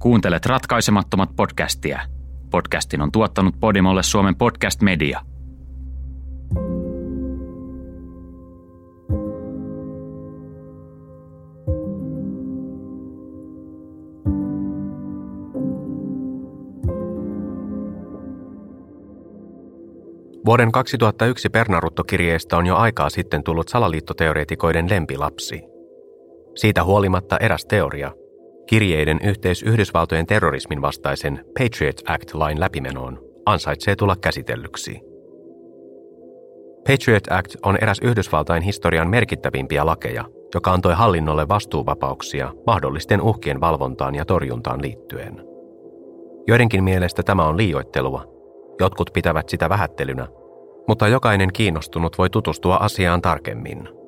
Kuuntelet ratkaisemattomat podcastia. Podcastin on tuottanut Podimolle Suomen podcast media. Vuoden 2001 Pernarutto-kirjeestä on jo aikaa sitten tullut salaliittoteoreetikoiden lempilapsi. Siitä huolimatta eräs teoria, kirjeiden yhteys Yhdysvaltojen terrorismin vastaisen Patriot Act-lain läpimenoon, ansaitsee tulla käsitellyksi. Patriot Act on eräs Yhdysvaltain historian merkittävimpiä lakeja, joka antoi hallinnolle vastuuvapauksia mahdollisten uhkien valvontaan ja torjuntaan liittyen. Joidenkin mielestä tämä on liioittelua, jotkut pitävät sitä vähättelynä, mutta jokainen kiinnostunut voi tutustua asiaan tarkemmin –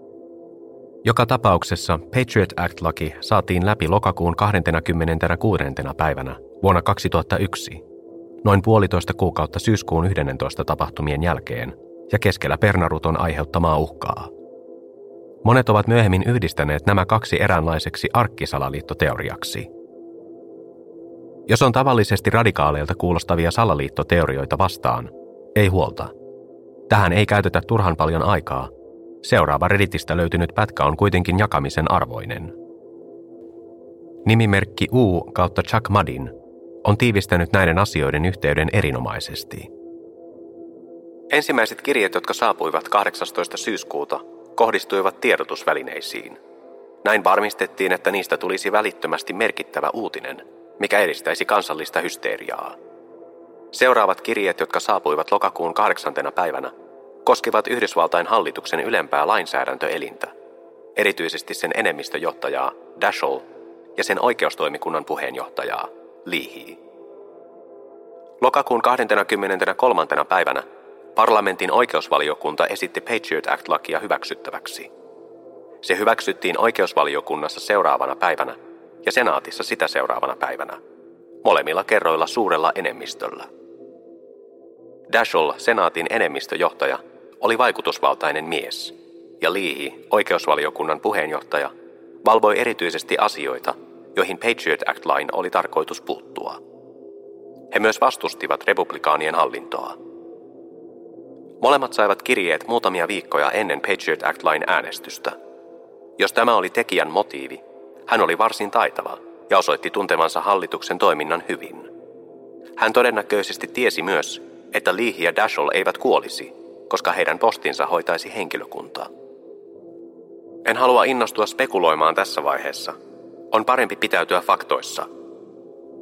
joka tapauksessa Patriot Act-laki saatiin läpi lokakuun 26. päivänä vuonna 2001, noin puolitoista kuukautta syyskuun 11 tapahtumien jälkeen ja keskellä Pernaruton aiheuttamaa uhkaa. Monet ovat myöhemmin yhdistäneet nämä kaksi eräänlaiseksi arkkisalaliittoteoriaksi. Jos on tavallisesti radikaaleilta kuulostavia salaliittoteorioita vastaan, ei huolta. Tähän ei käytetä turhan paljon aikaa – Seuraava Redditistä löytynyt pätkä on kuitenkin jakamisen arvoinen. Nimimerkki U kautta Chuck Madin on tiivistänyt näiden asioiden yhteyden erinomaisesti. Ensimmäiset kirjeet, jotka saapuivat 18. syyskuuta, kohdistuivat tiedotusvälineisiin. Näin varmistettiin, että niistä tulisi välittömästi merkittävä uutinen, mikä edistäisi kansallista hysteeriaa. Seuraavat kirjeet, jotka saapuivat lokakuun kahdeksantena päivänä, koskevat Yhdysvaltain hallituksen ylempää lainsäädäntöelintä, erityisesti sen enemmistöjohtajaa Dashol ja sen oikeustoimikunnan puheenjohtajaa Leahy. Lokakuun 23. päivänä parlamentin oikeusvaliokunta esitti Patriot Act-lakia hyväksyttäväksi. Se hyväksyttiin oikeusvaliokunnassa seuraavana päivänä ja senaatissa sitä seuraavana päivänä, molemmilla kerroilla suurella enemmistöllä. Dashol, senaatin enemmistöjohtaja, oli vaikutusvaltainen mies, ja Liihi, oikeusvaliokunnan puheenjohtaja, valvoi erityisesti asioita, joihin Patriot Act-lain oli tarkoitus puuttua. He myös vastustivat republikaanien hallintoa. Molemmat saivat kirjeet muutamia viikkoja ennen Patriot Act-lain äänestystä. Jos tämä oli tekijän motiivi, hän oli varsin taitava ja osoitti tuntevansa hallituksen toiminnan hyvin. Hän todennäköisesti tiesi myös, että Lee ja Dashol eivät kuolisi, koska heidän postinsa hoitaisi henkilökuntaa. En halua innostua spekuloimaan tässä vaiheessa. On parempi pitäytyä faktoissa.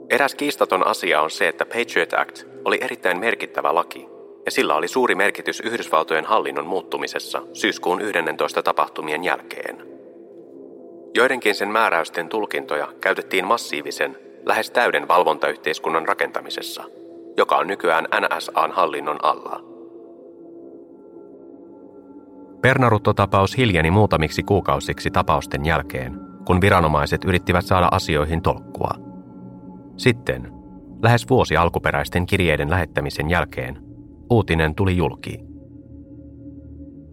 Eräs kiistaton asia on se, että Patriot Act oli erittäin merkittävä laki, ja sillä oli suuri merkitys Yhdysvaltojen hallinnon muuttumisessa syyskuun 11 tapahtumien jälkeen. Joidenkin sen määräysten tulkintoja käytettiin massiivisen, lähes täyden valvontayhteiskunnan rakentamisessa, joka on nykyään NSAn hallinnon alla – Pernarutto-tapaus hiljeni muutamiksi kuukausiksi tapausten jälkeen, kun viranomaiset yrittivät saada asioihin tolkkua. Sitten, lähes vuosi alkuperäisten kirjeiden lähettämisen jälkeen, uutinen tuli julki.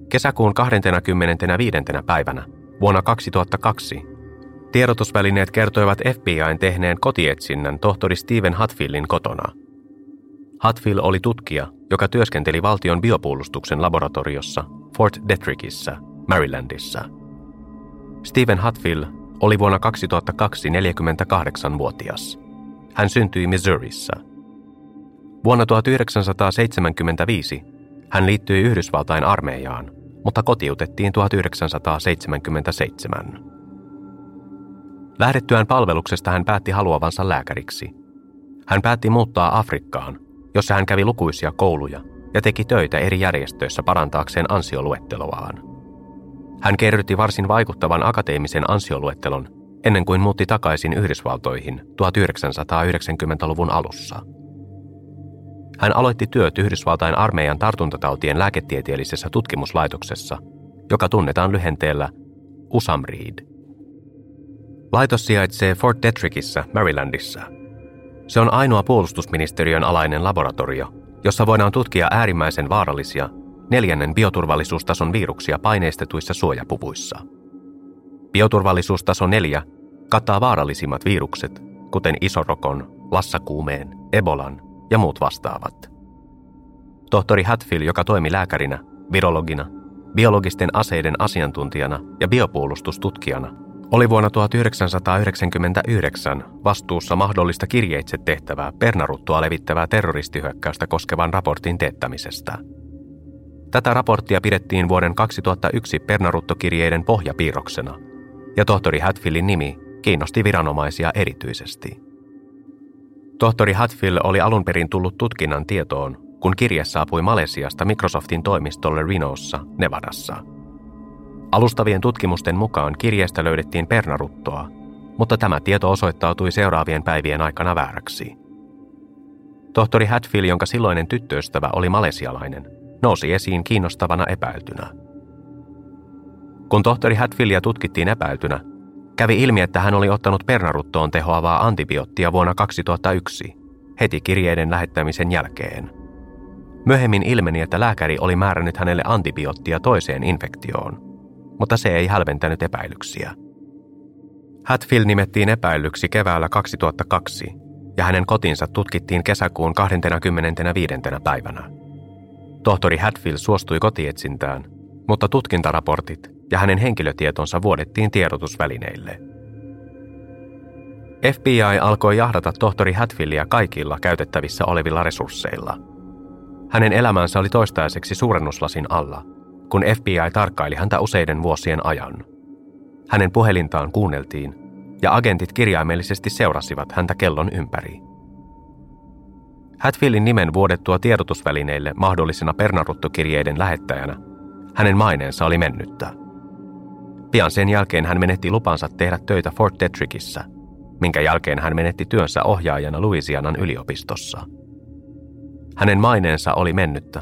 Kesäkuun 25. päivänä vuonna 2002 tiedotusvälineet kertoivat FBIn tehneen kotietsinnän tohtori Steven Hatfieldin kotona. Hatfield oli tutkija, joka työskenteli valtion biopuolustuksen laboratoriossa Fort Detrickissä, Marylandissa. Stephen Hatfield oli vuonna 2002 48-vuotias. Hän syntyi Missourissa. Vuonna 1975 hän liittyi Yhdysvaltain armeijaan, mutta kotiutettiin 1977. Lähdettyään palveluksesta hän päätti haluavansa lääkäriksi. Hän päätti muuttaa Afrikkaan, jossa hän kävi lukuisia kouluja ja teki töitä eri järjestöissä parantaakseen ansioluetteloaan. Hän kerrytti varsin vaikuttavan akateemisen ansioluettelon ennen kuin muutti takaisin Yhdysvaltoihin 1990-luvun alussa. Hän aloitti työt Yhdysvaltain armeijan tartuntatautien lääketieteellisessä tutkimuslaitoksessa, joka tunnetaan lyhenteellä USAMRIID. Laitos sijaitsee Fort Detrickissä, Marylandissa. Se on ainoa puolustusministeriön alainen laboratorio, jossa voidaan tutkia äärimmäisen vaarallisia neljännen bioturvallisuustason viruksia paineistetuissa suojapuvuissa. Bioturvallisuustaso 4 kattaa vaarallisimmat virukset, kuten isorokon, lassakuumeen, ebolan ja muut vastaavat. Tohtori Hatfield, joka toimi lääkärinä, virologina, biologisten aseiden asiantuntijana ja biopuolustustutkijana, oli vuonna 1999 vastuussa mahdollista kirjeitse tehtävää pernaruttua levittävää terroristihyökkäystä koskevan raportin teettämisestä. Tätä raporttia pidettiin vuoden 2001 pernaruttokirjeiden pohjapiirroksena, ja tohtori Hatfieldin nimi kiinnosti viranomaisia erityisesti. Tohtori Hatfield oli alun perin tullut tutkinnan tietoon, kun kirje saapui Malesiasta Microsoftin toimistolle Renossa, Nevadassa – Alustavien tutkimusten mukaan kirjeestä löydettiin pernaruttoa, mutta tämä tieto osoittautui seuraavien päivien aikana vääräksi. Tohtori Hatfield, jonka silloinen tyttöystävä oli malesialainen, nousi esiin kiinnostavana epäiltynä. Kun tohtori Hatfieldia tutkittiin epäiltynä, kävi ilmi, että hän oli ottanut pernaruttoon tehoavaa antibioottia vuonna 2001, heti kirjeiden lähettämisen jälkeen. Myöhemmin ilmeni, että lääkäri oli määrännyt hänelle antibioottia toiseen infektioon – mutta se ei hälventänyt epäilyksiä. Hatfield nimettiin epäilyksi keväällä 2002 ja hänen kotinsa tutkittiin kesäkuun 25. päivänä. Tohtori Hatfield suostui kotietsintään, mutta tutkintaraportit ja hänen henkilötietonsa vuodettiin tiedotusvälineille. FBI alkoi jahdata tohtori Hatfieldia kaikilla käytettävissä olevilla resursseilla. Hänen elämänsä oli toistaiseksi suurennuslasin alla – kun FBI tarkkaili häntä useiden vuosien ajan. Hänen puhelintaan kuunneltiin, ja agentit kirjaimellisesti seurasivat häntä kellon ympäri. Hatfieldin nimen vuodettua tiedotusvälineille mahdollisena pernaruttokirjeiden lähettäjänä, hänen maineensa oli mennyttä. Pian sen jälkeen hän menetti lupansa tehdä töitä Fort Detrickissä, minkä jälkeen hän menetti työnsä ohjaajana Louisianan yliopistossa. Hänen maineensa oli mennyttä,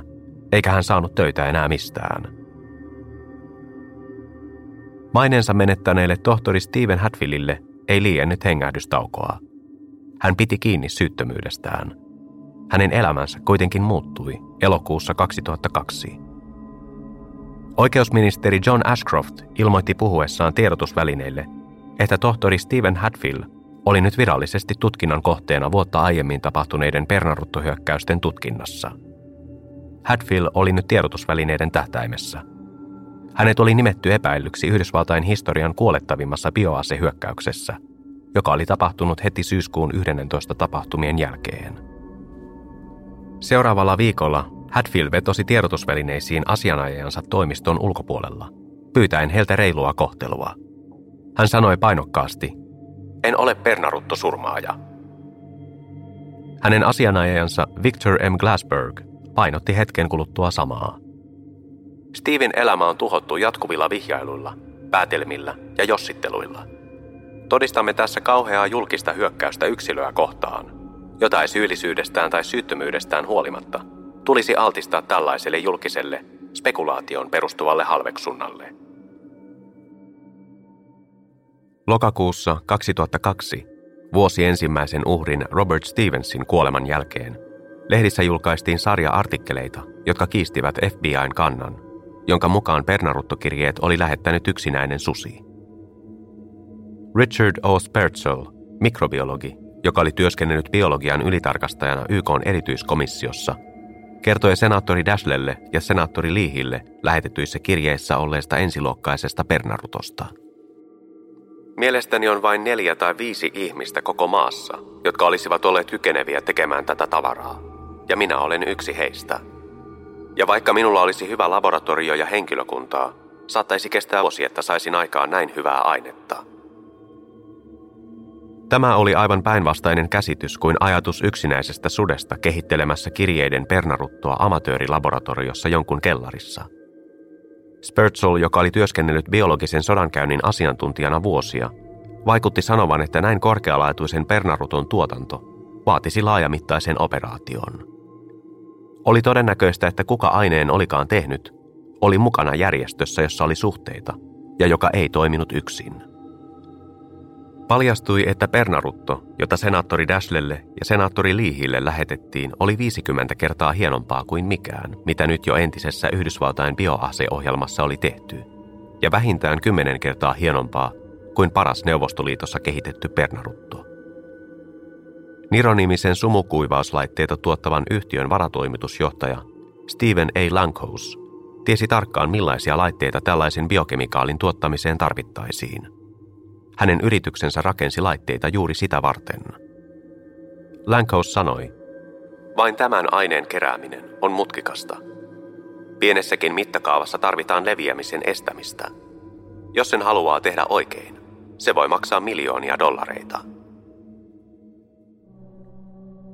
eikä hän saanut töitä enää mistään. Maineensa menettäneelle tohtori Steven Hatfieldille ei liiennyt hengähdystaukoa. Hän piti kiinni syyttömyydestään. Hänen elämänsä kuitenkin muuttui elokuussa 2002. Oikeusministeri John Ashcroft ilmoitti puhuessaan tiedotusvälineille, että tohtori Steven Hatfield oli nyt virallisesti tutkinnan kohteena vuotta aiemmin tapahtuneiden pernaruttohyökkäysten tutkinnassa. Hatfield oli nyt tiedotusvälineiden tähtäimessä – hänet oli nimetty epäillyksi Yhdysvaltain historian kuolettavimmassa bioasehyökkäyksessä, joka oli tapahtunut heti syyskuun 11 tapahtumien jälkeen. Seuraavalla viikolla Hatfield vetosi tiedotusvälineisiin asianajajansa toimiston ulkopuolella, pyytäen heiltä reilua kohtelua. Hän sanoi painokkaasti, en ole pernarutto surmaaja. Hänen asianajajansa Victor M. Glassberg painotti hetken kuluttua samaa. Steven elämä on tuhottu jatkuvilla vihjailuilla, päätelmillä ja jossitteluilla. Todistamme tässä kauheaa julkista hyökkäystä yksilöä kohtaan, jota ei syyllisyydestään tai syyttömyydestään huolimatta tulisi altistaa tällaiselle julkiselle spekulaation perustuvalle halveksunnalle. Lokakuussa 2002, vuosi ensimmäisen uhrin Robert Stevensin kuoleman jälkeen, lehdissä julkaistiin sarja artikkeleita, jotka kiistivät FBIn kannan jonka mukaan pernaruttokirjeet oli lähettänyt yksinäinen susi. Richard O. Sperzel, mikrobiologi, joka oli työskennellyt biologian ylitarkastajana YK erityiskomissiossa, kertoi senaattori Dashlelle ja senaattori Liihille lähetetyissä kirjeissä olleesta ensiluokkaisesta pernarutosta. Mielestäni on vain neljä tai viisi ihmistä koko maassa, jotka olisivat olleet kykeneviä tekemään tätä tavaraa. Ja minä olen yksi heistä – ja vaikka minulla olisi hyvä laboratorio ja henkilökuntaa, saattaisi kestää vuosi, että saisin aikaan näin hyvää ainetta. Tämä oli aivan päinvastainen käsitys kuin ajatus yksinäisestä sudesta kehittelemässä kirjeiden pernaruttoa amatöörilaboratoriossa jonkun kellarissa. Spurtzol, joka oli työskennellyt biologisen sodankäynnin asiantuntijana vuosia, vaikutti sanovan, että näin korkealaatuisen pernaruton tuotanto vaatisi laajamittaisen operaation. Oli todennäköistä, että kuka aineen olikaan tehnyt, oli mukana järjestössä, jossa oli suhteita ja joka ei toiminut yksin. Paljastui, että pernarutto, jota senaattori Dashlelle ja senaattori Liihille lähetettiin, oli 50 kertaa hienompaa kuin mikään, mitä nyt jo entisessä Yhdysvaltain bioaseohjelmassa oli tehty, ja vähintään 10 kertaa hienompaa kuin paras Neuvostoliitossa kehitetty pernarutto. Nironimisen sumukuivauslaitteita tuottavan yhtiön varatoimitusjohtaja Steven A. Lankos tiesi tarkkaan millaisia laitteita tällaisen biokemikaalin tuottamiseen tarvittaisiin. Hänen yrityksensä rakensi laitteita juuri sitä varten. Lankos sanoi, vain tämän aineen kerääminen on mutkikasta. Pienessäkin mittakaavassa tarvitaan leviämisen estämistä. Jos sen haluaa tehdä oikein, se voi maksaa miljoonia dollareita.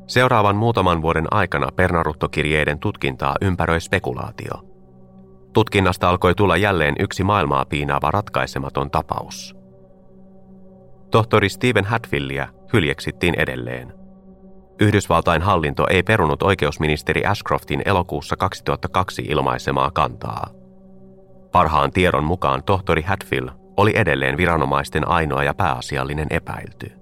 Seuraavan muutaman vuoden aikana pernaruttokirjeiden tutkintaa ympäröi spekulaatio. Tutkinnasta alkoi tulla jälleen yksi maailmaa piinaava ratkaisematon tapaus. Tohtori Stephen Hatfieldia hyljeksittiin edelleen – Yhdysvaltain hallinto ei perunut oikeusministeri Ashcroftin elokuussa 2002 ilmaisemaa kantaa. Parhaan tiedon mukaan tohtori Hatfield oli edelleen viranomaisten ainoa ja pääasiallinen epäilty.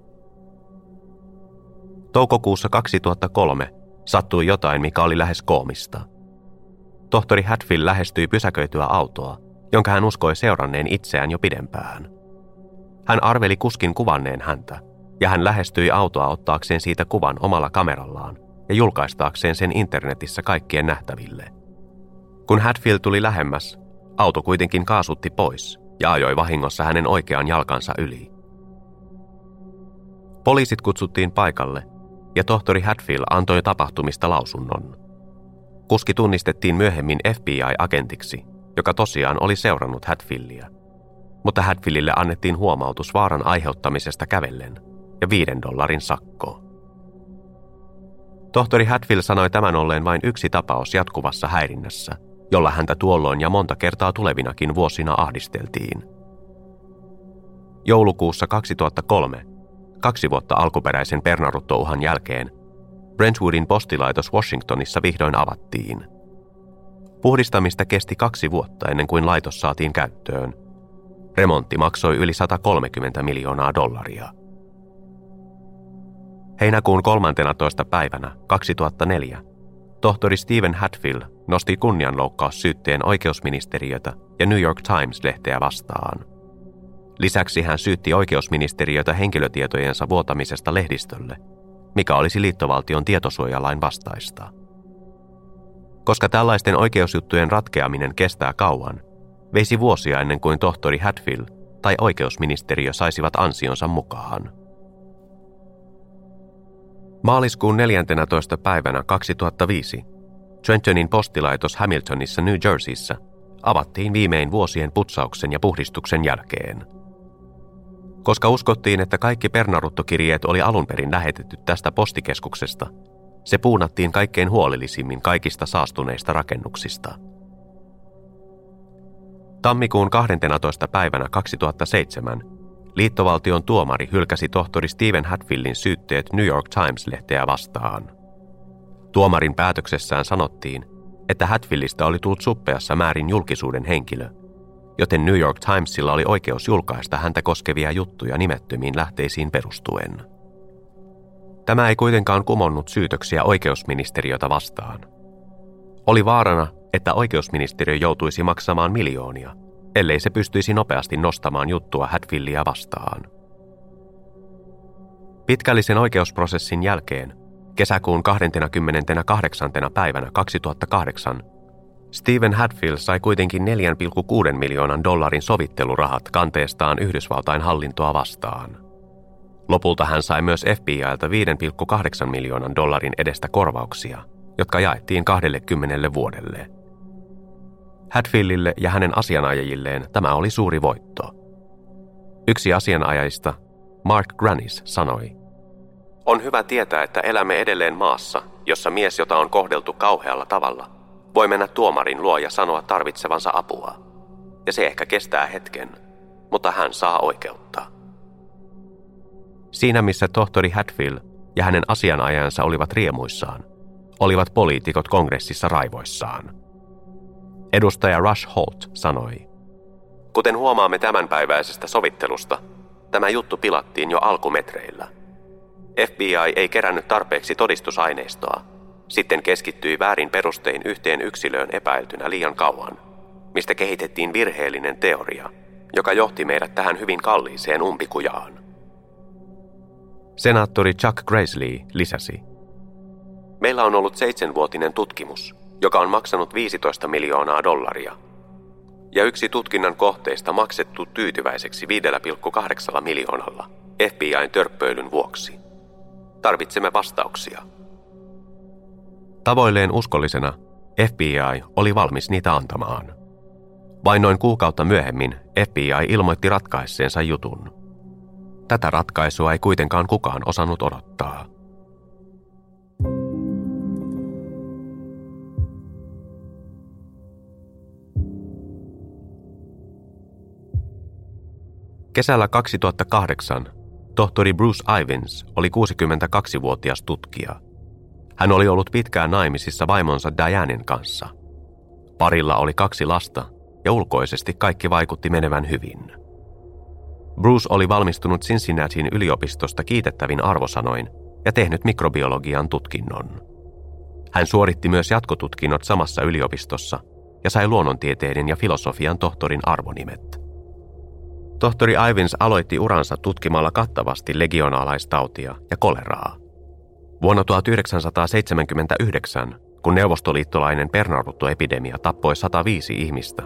Toukokuussa 2003 sattui jotain, mikä oli lähes koomista. Tohtori Hatfield lähestyi pysäköityä autoa, jonka hän uskoi seuranneen itseään jo pidempään. Hän arveli kuskin kuvanneen häntä – ja hän lähestyi autoa ottaakseen siitä kuvan omalla kamerallaan ja julkaistaakseen sen internetissä kaikkien nähtäville. Kun Hatfield tuli lähemmäs, auto kuitenkin kaasutti pois ja ajoi vahingossa hänen oikean jalkansa yli. Poliisit kutsuttiin paikalle ja tohtori Hatfield antoi tapahtumista lausunnon. Kuski tunnistettiin myöhemmin FBI-agentiksi, joka tosiaan oli seurannut Hatfieldia. Mutta Hatfieldille annettiin huomautus vaaran aiheuttamisesta kävellen – ja viiden dollarin sakkoa. Tohtori Hatfield sanoi tämän olleen vain yksi tapaus jatkuvassa häirinnässä, jolla häntä tuolloin ja monta kertaa tulevinakin vuosina ahdisteltiin. Joulukuussa 2003, kaksi vuotta alkuperäisen Bernaruttouhan jälkeen, Brentwoodin postilaitos Washingtonissa vihdoin avattiin. Puhdistamista kesti kaksi vuotta ennen kuin laitos saatiin käyttöön. Remontti maksoi yli 130 miljoonaa dollaria – Heinäkuun 13. päivänä 2004 tohtori Stephen Hatfield nosti kunnianloukkaussyytteen oikeusministeriötä ja New York Times-lehteä vastaan. Lisäksi hän syytti oikeusministeriötä henkilötietojensa vuotamisesta lehdistölle, mikä olisi liittovaltion tietosuojalain vastaista. Koska tällaisten oikeusjuttujen ratkeaminen kestää kauan, veisi vuosia ennen kuin tohtori Hatfield tai oikeusministeriö saisivat ansionsa mukaan. Maaliskuun 14. päivänä 2005 Trentonin postilaitos Hamiltonissa New Jerseyssä avattiin viimein vuosien putsauksen ja puhdistuksen jälkeen. Koska uskottiin, että kaikki pernaruttokirjeet oli alun perin lähetetty tästä postikeskuksesta, se puunattiin kaikkein huolellisimmin kaikista saastuneista rakennuksista. Tammikuun 12. päivänä 2007 Liittovaltion tuomari hylkäsi tohtori Stephen Hatfieldin syytteet New York Times-lehteä vastaan. Tuomarin päätöksessään sanottiin, että Hatfieldista oli tullut suppeassa määrin julkisuuden henkilö, joten New York Timesilla oli oikeus julkaista häntä koskevia juttuja nimettömiin lähteisiin perustuen. Tämä ei kuitenkaan kumonnut syytöksiä oikeusministeriötä vastaan. Oli vaarana, että oikeusministeriö joutuisi maksamaan miljoonia – ellei se pystyisi nopeasti nostamaan juttua Hatfieldia vastaan. Pitkällisen oikeusprosessin jälkeen, kesäkuun 28. päivänä 2008, Stephen Hatfield sai kuitenkin 4,6 miljoonan dollarin sovittelurahat kanteestaan Yhdysvaltain hallintoa vastaan. Lopulta hän sai myös FBIltä 5,8 miljoonan dollarin edestä korvauksia, jotka jaettiin 20 vuodelle – Hatfieldille ja hänen asianajajilleen tämä oli suuri voitto. Yksi asianajajista, Mark Granis, sanoi, On hyvä tietää, että elämme edelleen maassa, jossa mies, jota on kohdeltu kauhealla tavalla, voi mennä tuomarin luo ja sanoa tarvitsevansa apua. Ja se ehkä kestää hetken, mutta hän saa oikeutta. Siinä missä tohtori Hatfield ja hänen asianajajansa olivat riemuissaan, olivat poliitikot kongressissa raivoissaan. Edustaja Rush Holt sanoi. Kuten huomaamme tämänpäiväisestä sovittelusta, tämä juttu pilattiin jo alkumetreillä. FBI ei kerännyt tarpeeksi todistusaineistoa, sitten keskittyi väärin perustein yhteen yksilöön epäiltynä liian kauan, mistä kehitettiin virheellinen teoria, joka johti meidät tähän hyvin kalliiseen umpikujaan. Senaattori Chuck Graisley lisäsi. Meillä on ollut seitsemänvuotinen tutkimus, joka on maksanut 15 miljoonaa dollaria. Ja yksi tutkinnan kohteista maksettu tyytyväiseksi 5,8 miljoonalla FBIn törppöilyn vuoksi. Tarvitsemme vastauksia. Tavoilleen uskollisena FBI oli valmis niitä antamaan. Vain noin kuukautta myöhemmin FBI ilmoitti ratkaisseensa jutun. Tätä ratkaisua ei kuitenkaan kukaan osannut odottaa. Kesällä 2008 tohtori Bruce Ivins oli 62-vuotias tutkija. Hän oli ollut pitkään naimisissa vaimonsa Dianen kanssa. Parilla oli kaksi lasta ja ulkoisesti kaikki vaikutti menevän hyvin. Bruce oli valmistunut Cincinnatin yliopistosta kiitettävin arvosanoin ja tehnyt mikrobiologian tutkinnon. Hän suoritti myös jatkotutkinnot samassa yliopistossa ja sai luonnontieteiden ja filosofian tohtorin arvonimet. Tohtori Ivins aloitti uransa tutkimalla kattavasti legionaalaistautia ja koleraa. Vuonna 1979, kun neuvostoliittolainen pernaruttoepidemia tappoi 105 ihmistä,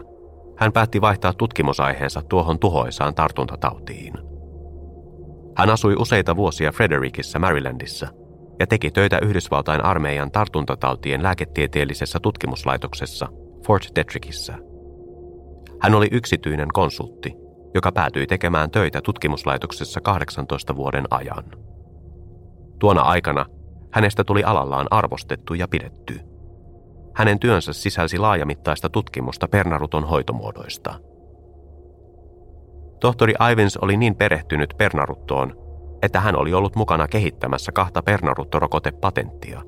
hän päätti vaihtaa tutkimusaiheensa tuohon tuhoisaan tartuntatautiin. Hän asui useita vuosia Frederickissä Marylandissa ja teki töitä Yhdysvaltain armeijan tartuntatautien lääketieteellisessä tutkimuslaitoksessa Fort Detrickissä. Hän oli yksityinen konsultti, joka päätyi tekemään töitä tutkimuslaitoksessa 18 vuoden ajan. Tuona aikana hänestä tuli alallaan arvostettu ja pidetty – hänen työnsä sisälsi laajamittaista tutkimusta pernaruton hoitomuodoista. Tohtori Ivens oli niin perehtynyt pernaruttoon, että hän oli ollut mukana kehittämässä kahta pernaruttorokotepatenttia,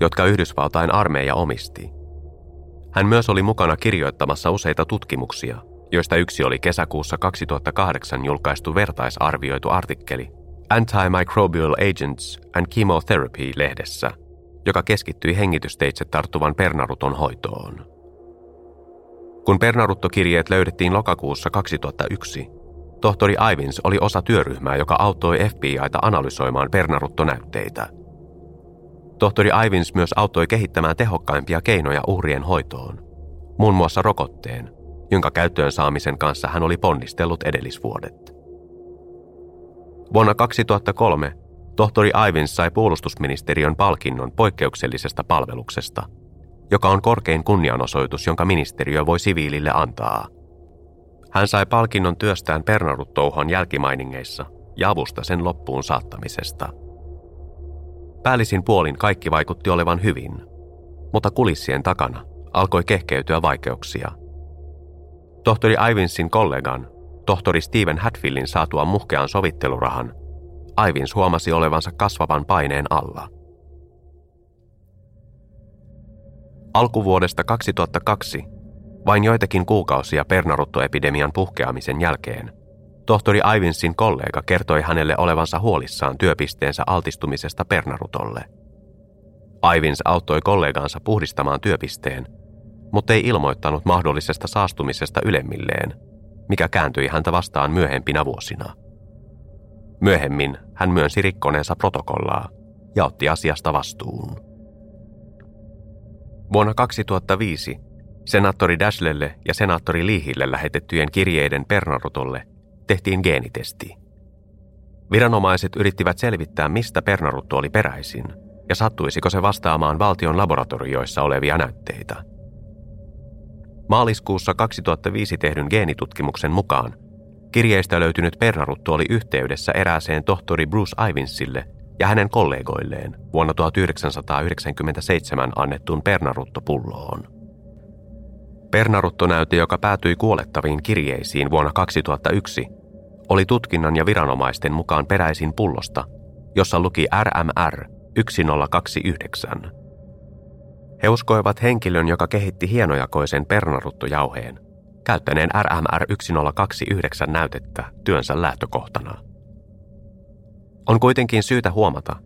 jotka Yhdysvaltain armeija omisti. Hän myös oli mukana kirjoittamassa useita tutkimuksia, joista yksi oli kesäkuussa 2008 julkaistu vertaisarvioitu artikkeli Antimicrobial Agents and Chemotherapy-lehdessä – joka keskittyi hengitysteitse tarttuvan pernaruton hoitoon. Kun pernaruttokirjeet löydettiin lokakuussa 2001, tohtori Ivins oli osa työryhmää, joka auttoi FBIta analysoimaan pernaruttonäytteitä. Tohtori Ivins myös auttoi kehittämään tehokkaimpia keinoja uhrien hoitoon, muun muassa rokotteen, jonka käyttöön saamisen kanssa hän oli ponnistellut edellisvuodet. Vuonna 2003 tohtori Ivins sai puolustusministeriön palkinnon poikkeuksellisesta palveluksesta, joka on korkein kunnianosoitus, jonka ministeriö voi siviilille antaa. Hän sai palkinnon työstään Pernaruttouhon jälkimainingeissa ja avusta sen loppuun saattamisesta. Päällisin puolin kaikki vaikutti olevan hyvin, mutta kulissien takana alkoi kehkeytyä vaikeuksia. Tohtori Ivinsin kollegan, tohtori Steven Hatfieldin saatua muhkean sovittelurahan – Aivins huomasi olevansa kasvavan paineen alla. Alkuvuodesta 2002, vain joitakin kuukausia pernaruttoepidemian puhkeamisen jälkeen, tohtori Ivinsin kollega kertoi hänelle olevansa huolissaan työpisteensä altistumisesta pernarutolle. Ivins auttoi kollegaansa puhdistamaan työpisteen, mutta ei ilmoittanut mahdollisesta saastumisesta ylemmilleen, mikä kääntyi häntä vastaan myöhempinä vuosina. Myöhemmin hän myönsi rikkoneensa protokollaa ja otti asiasta vastuun. Vuonna 2005 senaattori Dashlelle ja senaattori Liihille lähetettyjen kirjeiden Pernarutolle tehtiin geenitesti. Viranomaiset yrittivät selvittää, mistä Pernarutto oli peräisin ja sattuisiko se vastaamaan valtion laboratorioissa olevia näytteitä. Maaliskuussa 2005 tehdyn geenitutkimuksen mukaan Kirjeistä löytynyt Pernaruttu oli yhteydessä erääseen tohtori Bruce Ivinsille ja hänen kollegoilleen vuonna 1997 annettuun Pernarutto-pulloon. Pernarutto-näyte, joka päätyi kuolettaviin kirjeisiin vuonna 2001, oli tutkinnan ja viranomaisten mukaan peräisin pullosta, jossa luki RMR 1029. He uskoivat henkilön, joka kehitti hienojakoisen pernaruttojauheen, käyttäneen RMR 1029 näytettä työnsä lähtökohtana. On kuitenkin syytä huomata,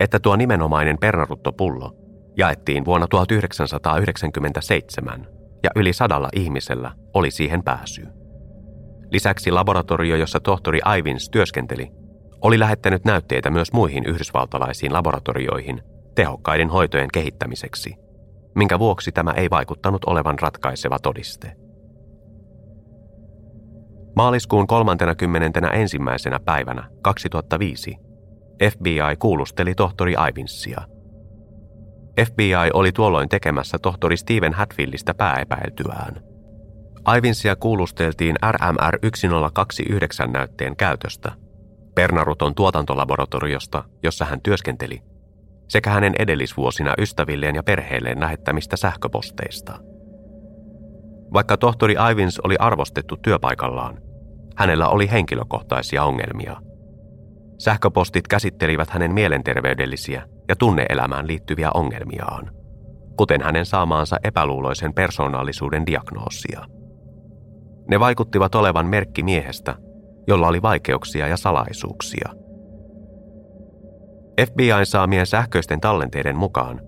että tuo nimenomainen pernaruttopullo jaettiin vuonna 1997 ja yli sadalla ihmisellä oli siihen pääsy. Lisäksi laboratorio, jossa tohtori Ivins työskenteli, oli lähettänyt näytteitä myös muihin yhdysvaltalaisiin laboratorioihin tehokkaiden hoitojen kehittämiseksi, minkä vuoksi tämä ei vaikuttanut olevan ratkaiseva todiste. Maaliskuun 31. päivänä 2005 FBI kuulusteli tohtori Ivinsia. FBI oli tuolloin tekemässä tohtori Steven Hatfieldistä pääepäiltyään. Ivinsia kuulusteltiin RMR 1029 näytteen käytöstä, Pernaruton tuotantolaboratoriosta, jossa hän työskenteli, sekä hänen edellisvuosina ystävilleen ja perheelleen lähettämistä sähköposteista. Vaikka tohtori Ivins oli arvostettu työpaikallaan, hänellä oli henkilökohtaisia ongelmia – Sähköpostit käsittelivät hänen mielenterveydellisiä ja tunneelämään liittyviä ongelmiaan, kuten hänen saamaansa epäluuloisen persoonallisuuden diagnoosia. Ne vaikuttivat olevan merkki miehestä, jolla oli vaikeuksia ja salaisuuksia. FBIn saamien sähköisten tallenteiden mukaan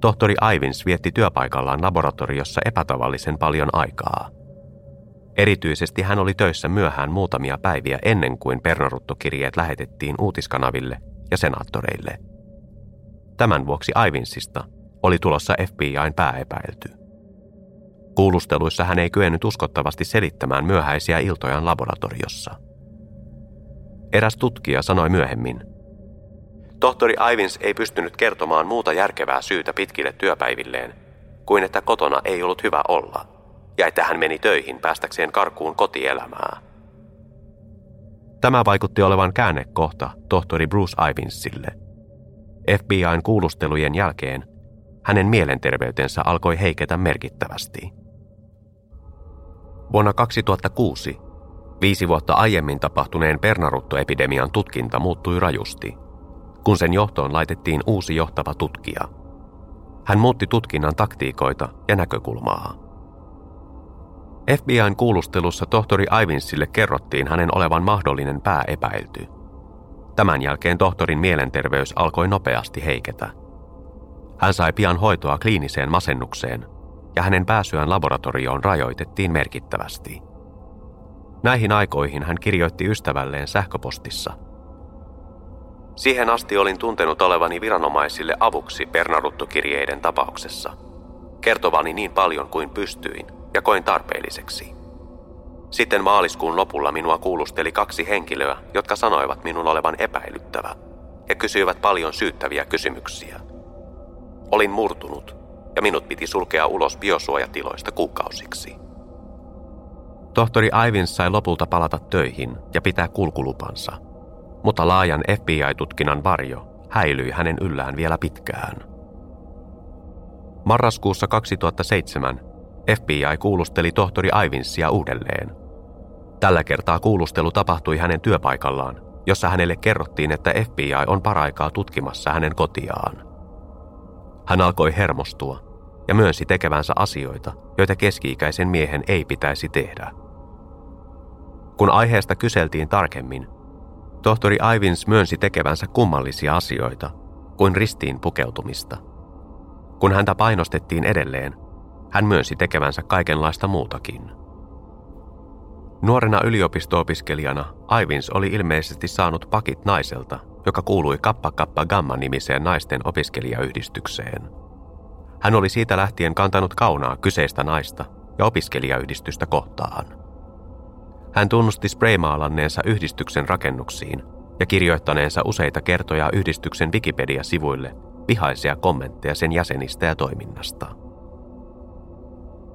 tohtori Ivins vietti työpaikallaan laboratoriossa epätavallisen paljon aikaa – Erityisesti hän oli töissä myöhään muutamia päiviä ennen kuin pernaruttokirjeet lähetettiin uutiskanaville ja senaattoreille. Tämän vuoksi Ivinsista oli tulossa FBIn pääepäilty. Kuulusteluissa hän ei kyennyt uskottavasti selittämään myöhäisiä iltojaan laboratoriossa. Eräs tutkija sanoi myöhemmin, Tohtori Ivins ei pystynyt kertomaan muuta järkevää syytä pitkille työpäivilleen, kuin että kotona ei ollut hyvä olla – ja että hän meni töihin päästäkseen karkuun kotielämää. Tämä vaikutti olevan käännekohta tohtori Bruce Ivinsille. FBIn kuulustelujen jälkeen hänen mielenterveytensä alkoi heiketä merkittävästi. Vuonna 2006, viisi vuotta aiemmin tapahtuneen pernaruttoepidemian tutkinta muuttui rajusti, kun sen johtoon laitettiin uusi johtava tutkija. Hän muutti tutkinnan taktiikoita ja näkökulmaa. FBIn kuulustelussa tohtori Ivinsille kerrottiin hänen olevan mahdollinen pääepäilty. Tämän jälkeen tohtorin mielenterveys alkoi nopeasti heiketä. Hän sai pian hoitoa kliiniseen masennukseen ja hänen pääsyään laboratorioon rajoitettiin merkittävästi. Näihin aikoihin hän kirjoitti ystävälleen sähköpostissa. Siihen asti olin tuntenut olevani viranomaisille avuksi Bernaruttokirjeiden tapauksessa. Kertovani niin paljon kuin pystyin – ja koin tarpeelliseksi. Sitten maaliskuun lopulla minua kuulusteli kaksi henkilöä, jotka sanoivat minun olevan epäilyttävä ja kysyivät paljon syyttäviä kysymyksiä. Olin murtunut ja minut piti sulkea ulos biosuojatiloista kuukausiksi. Tohtori Ivins sai lopulta palata töihin ja pitää kulkulupansa, mutta laajan FBI-tutkinnan varjo häilyi hänen yllään vielä pitkään. Marraskuussa 2007 FBI kuulusteli tohtori Ivinsia uudelleen. Tällä kertaa kuulustelu tapahtui hänen työpaikallaan, jossa hänelle kerrottiin, että FBI on paraikaa tutkimassa hänen kotiaan. Hän alkoi hermostua ja myönsi tekevänsä asioita, joita keski-ikäisen miehen ei pitäisi tehdä. Kun aiheesta kyseltiin tarkemmin, tohtori Ivins myönsi tekevänsä kummallisia asioita, kuin ristiin pukeutumista. Kun häntä painostettiin edelleen, hän myönsi tekevänsä kaikenlaista muutakin. Nuorena yliopisto-opiskelijana Ivins oli ilmeisesti saanut pakit naiselta, joka kuului Kappa Kappa Gamma-nimiseen naisten opiskelijayhdistykseen. Hän oli siitä lähtien kantanut kaunaa kyseistä naista ja opiskelijayhdistystä kohtaan. Hän tunnusti spraymaalanneensa yhdistyksen rakennuksiin ja kirjoittaneensa useita kertoja yhdistyksen Wikipedia-sivuille vihaisia kommentteja sen jäsenistä ja toiminnasta –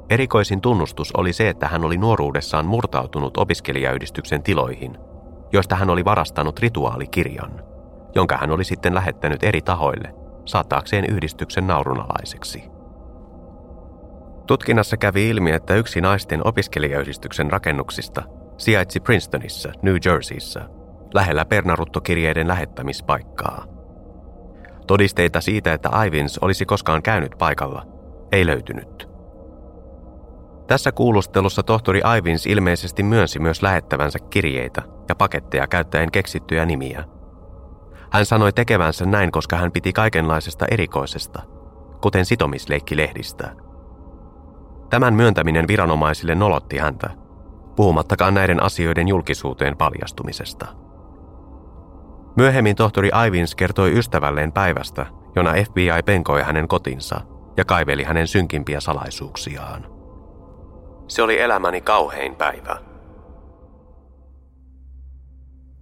Erikoisin tunnustus oli se, että hän oli nuoruudessaan murtautunut opiskelijayhdistyksen tiloihin, joista hän oli varastanut rituaalikirjan, jonka hän oli sitten lähettänyt eri tahoille saattaakseen yhdistyksen naurunalaiseksi. Tutkinnassa kävi ilmi, että yksi naisten opiskelijayhdistyksen rakennuksista sijaitsi Princetonissa, New Jerseyssä, lähellä pernaruttokirjeiden lähettämispaikkaa. Todisteita siitä, että Ivins olisi koskaan käynyt paikalla, ei löytynyt. Tässä kuulustelussa tohtori Ivins ilmeisesti myönsi myös lähettävänsä kirjeitä ja paketteja käyttäen keksittyjä nimiä. Hän sanoi tekevänsä näin, koska hän piti kaikenlaisesta erikoisesta, kuten sitomisleikkilehdistä. Tämän myöntäminen viranomaisille nolotti häntä, puhumattakaan näiden asioiden julkisuuteen paljastumisesta. Myöhemmin tohtori Ivins kertoi ystävälleen päivästä, jona FBI penkoi hänen kotinsa ja kaiveli hänen synkimpiä salaisuuksiaan. Se oli elämäni kauhein päivä.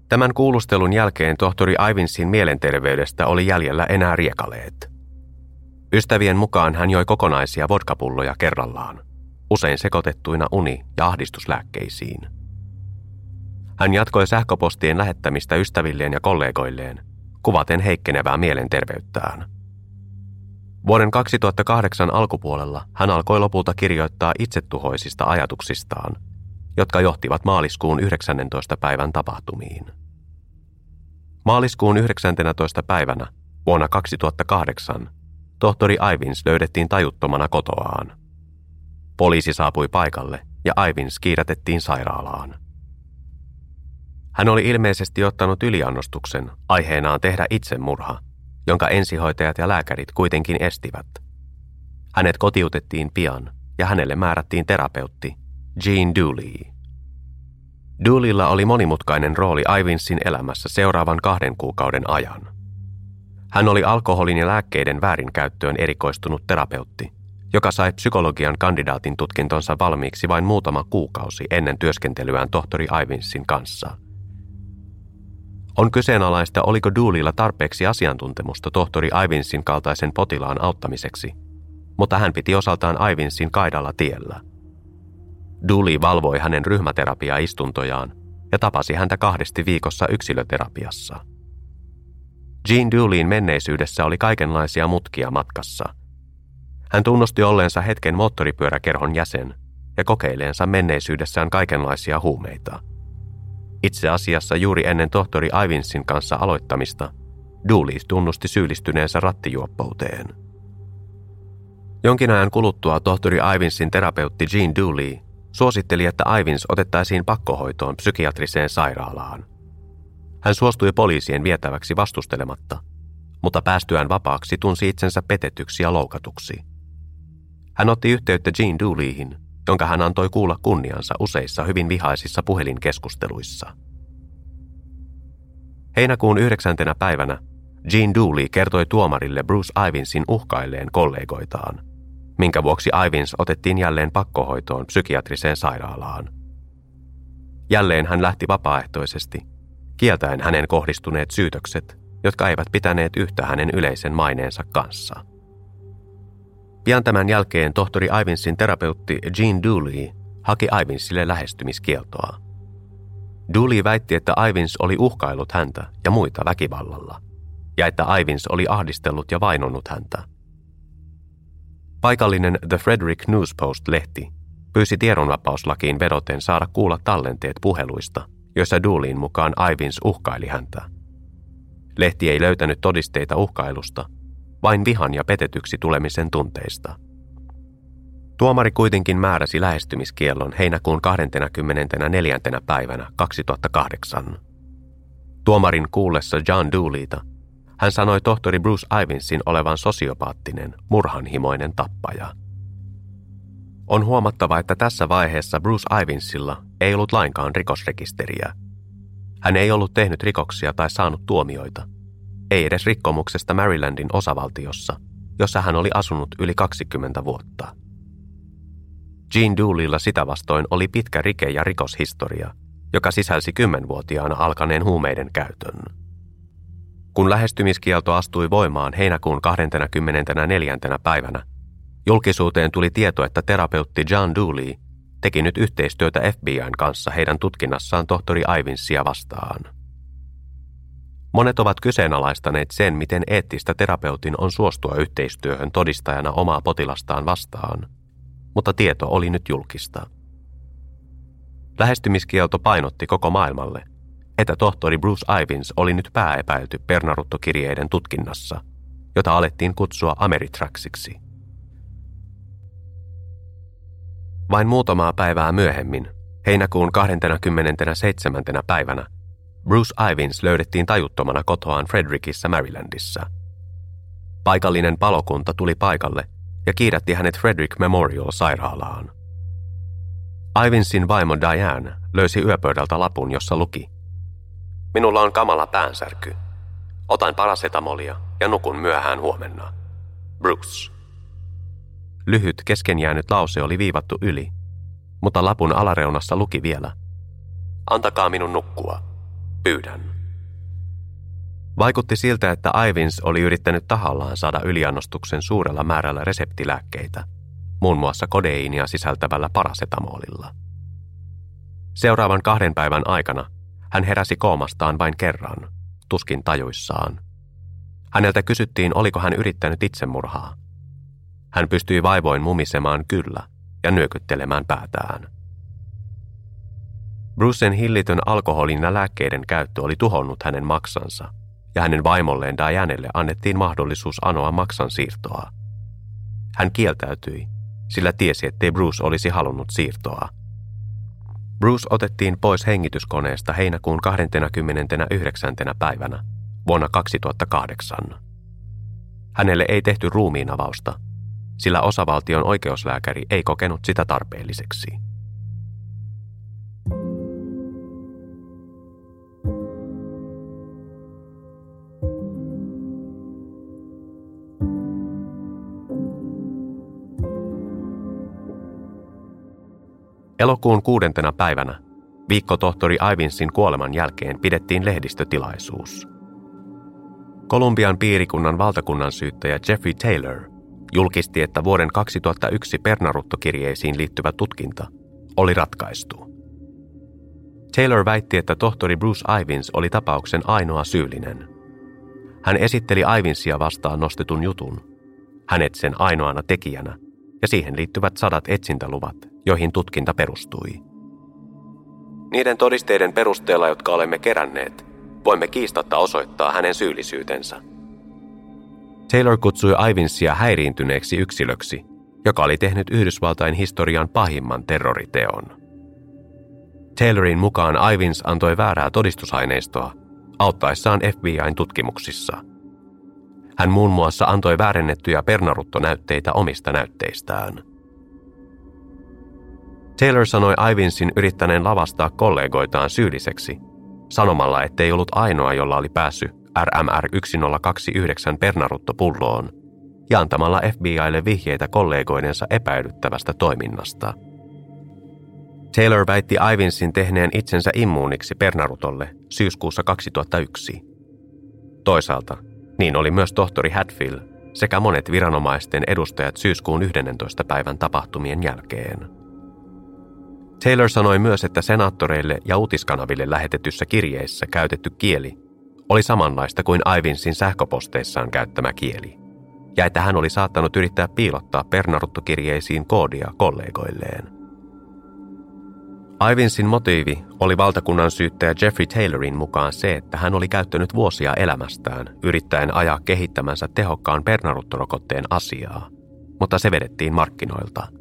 Tämän kuulustelun jälkeen tohtori Ivinsin mielenterveydestä oli jäljellä enää riekaleet. Ystävien mukaan hän joi kokonaisia vodkapulloja kerrallaan, usein sekoitettuina uni- ja ahdistuslääkkeisiin. Hän jatkoi sähköpostien lähettämistä ystävilleen ja kollegoilleen, kuvaten heikkenevää mielenterveyttään. Vuoden 2008 alkupuolella hän alkoi lopulta kirjoittaa itsetuhoisista ajatuksistaan, jotka johtivat maaliskuun 19. päivän tapahtumiin. Maaliskuun 19. päivänä vuonna 2008 tohtori Ivins löydettiin tajuttomana kotoaan. Poliisi saapui paikalle ja Ivins kiirätettiin sairaalaan. Hän oli ilmeisesti ottanut yliannostuksen aiheenaan tehdä itsemurha, jonka ensihoitajat ja lääkärit kuitenkin estivät. Hänet kotiutettiin pian ja hänelle määrättiin terapeutti Jean Dooley. Dooleylla oli monimutkainen rooli Ivinsin elämässä seuraavan kahden kuukauden ajan. Hän oli alkoholin ja lääkkeiden väärinkäyttöön erikoistunut terapeutti, joka sai psykologian kandidaatin tutkintonsa valmiiksi vain muutama kuukausi ennen työskentelyään tohtori Ivinsin kanssa – on kyseenalaista, oliko Doolilla tarpeeksi asiantuntemusta tohtori Ivinsin kaltaisen potilaan auttamiseksi, mutta hän piti osaltaan Ivinsin kaidalla tiellä. Dooley valvoi hänen ryhmäterapiaistuntojaan ja tapasi häntä kahdesti viikossa yksilöterapiassa. Jean Dooleyin menneisyydessä oli kaikenlaisia mutkia matkassa. Hän tunnusti olleensa hetken moottoripyöräkerhon jäsen ja kokeileensa menneisyydessään kaikenlaisia huumeita – itse asiassa juuri ennen tohtori Ivinsin kanssa aloittamista, Dooley tunnusti syyllistyneensä rattijuoppouteen. Jonkin ajan kuluttua tohtori Ivinsin terapeutti Jean Dooley suositteli, että Ivins otettaisiin pakkohoitoon psykiatriseen sairaalaan. Hän suostui poliisien vietäväksi vastustelematta, mutta päästyään vapaaksi tunsi itsensä petetyksi ja loukatuksi. Hän otti yhteyttä Jean Dooleyhin jonka hän antoi kuulla kunniansa useissa hyvin vihaisissa puhelinkeskusteluissa. Heinäkuun yhdeksäntenä päivänä Jean Dooley kertoi tuomarille Bruce Ivinsin uhkailleen kollegoitaan, minkä vuoksi Ivins otettiin jälleen pakkohoitoon psykiatriseen sairaalaan. Jälleen hän lähti vapaaehtoisesti, kieltäen hänen kohdistuneet syytökset, jotka eivät pitäneet yhtä hänen yleisen maineensa kanssa – Pian tämän jälkeen tohtori Ivinsin terapeutti Jean Dooley haki Ivinsille lähestymiskieltoa. Dooley väitti, että Ivins oli uhkaillut häntä ja muita väkivallalla, ja että Ivins oli ahdistellut ja vainonnut häntä. Paikallinen The Frederick News Post-lehti pyysi tiedonvapauslakiin vedoten saada kuulla tallenteet puheluista, joissa Dooleyin mukaan Ivins uhkaili häntä. Lehti ei löytänyt todisteita uhkailusta, vain vihan ja petetyksi tulemisen tunteista. Tuomari kuitenkin määräsi lähestymiskiellon heinäkuun 24. päivänä 2008. Tuomarin kuullessa John Dooleyta hän sanoi tohtori Bruce Ivinsin olevan sosiopaattinen, murhanhimoinen tappaja. On huomattava, että tässä vaiheessa Bruce Ivinsilla ei ollut lainkaan rikosrekisteriä. Hän ei ollut tehnyt rikoksia tai saanut tuomioita – ei edes rikkomuksesta Marylandin osavaltiossa, jossa hän oli asunut yli 20 vuotta. Jean Dooleylla sitä vastoin oli pitkä rike- ja rikoshistoria, joka sisälsi kymmenvuotiaana alkaneen huumeiden käytön. Kun lähestymiskielto astui voimaan heinäkuun 24. päivänä, julkisuuteen tuli tieto, että terapeutti John Dooley teki nyt yhteistyötä FBIn kanssa heidän tutkinnassaan tohtori Ivinsia vastaan. Monet ovat kyseenalaistaneet sen, miten eettistä terapeutin on suostua yhteistyöhön todistajana omaa potilastaan vastaan, mutta tieto oli nyt julkista. Lähestymiskielto painotti koko maailmalle, että tohtori Bruce Ivins oli nyt pääepäilty Pernaruttokirjeiden tutkinnassa, jota alettiin kutsua Ameritraxiksi. Vain muutamaa päivää myöhemmin, heinäkuun 27. päivänä, Bruce Ivins löydettiin tajuttomana kotoaan Frederickissa Marylandissa. Paikallinen palokunta tuli paikalle ja kiidätti hänet Frederick Memorial-sairaalaan. Ivinsin vaimo Diane löysi yöpöydältä lapun, jossa luki Minulla on kamala päänsärky. Otan parasetamolia ja nukun myöhään huomenna. Bruce. Lyhyt kesken jäänyt lause oli viivattu yli, mutta lapun alareunassa luki vielä. Antakaa minun nukkua. Pyydän. Vaikutti siltä, että Ivins oli yrittänyt tahallaan saada yliannostuksen suurella määrällä reseptilääkkeitä, muun muassa kodeiinia sisältävällä parasetamolilla. Seuraavan kahden päivän aikana hän heräsi koomastaan vain kerran, tuskin tajuissaan. Häneltä kysyttiin, oliko hän yrittänyt itsemurhaa. Hän pystyi vaivoin mumisemaan kyllä ja nyökyttelemään päätään. Brucen hillitön alkoholin ja lääkkeiden käyttö oli tuhonnut hänen maksansa, ja hänen vaimolleen Dianelle annettiin mahdollisuus anoa maksan siirtoa. Hän kieltäytyi, sillä tiesi, ettei Bruce olisi halunnut siirtoa. Bruce otettiin pois hengityskoneesta heinäkuun 29. päivänä vuonna 2008. Hänelle ei tehty ruumiinavausta, sillä osavaltion oikeuslääkäri ei kokenut sitä tarpeelliseksi. Elokuun kuudentena päivänä, viikko tohtori Ivinsin kuoleman jälkeen, pidettiin lehdistötilaisuus. Kolumbian piirikunnan valtakunnan syyttäjä Jeffrey Taylor julkisti, että vuoden 2001 Pernaruttokirjeisiin liittyvä tutkinta oli ratkaistu. Taylor väitti, että tohtori Bruce Ivins oli tapauksen ainoa syyllinen. Hän esitteli Ivinsia vastaan nostetun jutun, hänet sen ainoana tekijänä ja siihen liittyvät sadat etsintäluvat, joihin tutkinta perustui. Niiden todisteiden perusteella, jotka olemme keränneet, voimme kiistatta osoittaa hänen syyllisyytensä. Taylor kutsui Ivinsia häiriintyneeksi yksilöksi, joka oli tehnyt Yhdysvaltain historian pahimman terroriteon. Taylorin mukaan Ivins antoi väärää todistusaineistoa auttaessaan FBIn tutkimuksissa. Hän muun muassa antoi väärennettyjä pernaruttonäytteitä omista näytteistään – Taylor sanoi Ivinsin yrittäneen lavastaa kollegoitaan syylliseksi, sanomalla, ettei ollut ainoa, jolla oli päässyt RMR 1029 Pernarutto-pulloon, ja antamalla FBIlle vihjeitä kollegoidensa epäilyttävästä toiminnasta. Taylor väitti Ivinsin tehneen itsensä immuuniksi Pernarutolle syyskuussa 2001. Toisaalta niin oli myös tohtori Hatfield sekä monet viranomaisten edustajat syyskuun 11. päivän tapahtumien jälkeen. Taylor sanoi myös, että senaattoreille ja uutiskanaville lähetetyssä kirjeissä käytetty kieli oli samanlaista kuin Ivinsin sähköposteissaan käyttämä kieli, ja että hän oli saattanut yrittää piilottaa pernaruttokirjeisiin koodia kollegoilleen. Ivinsin motiivi oli valtakunnan syyttäjä Jeffrey Taylorin mukaan se, että hän oli käyttänyt vuosia elämästään yrittäen ajaa kehittämänsä tehokkaan pernaruttorokotteen asiaa, mutta se vedettiin markkinoilta –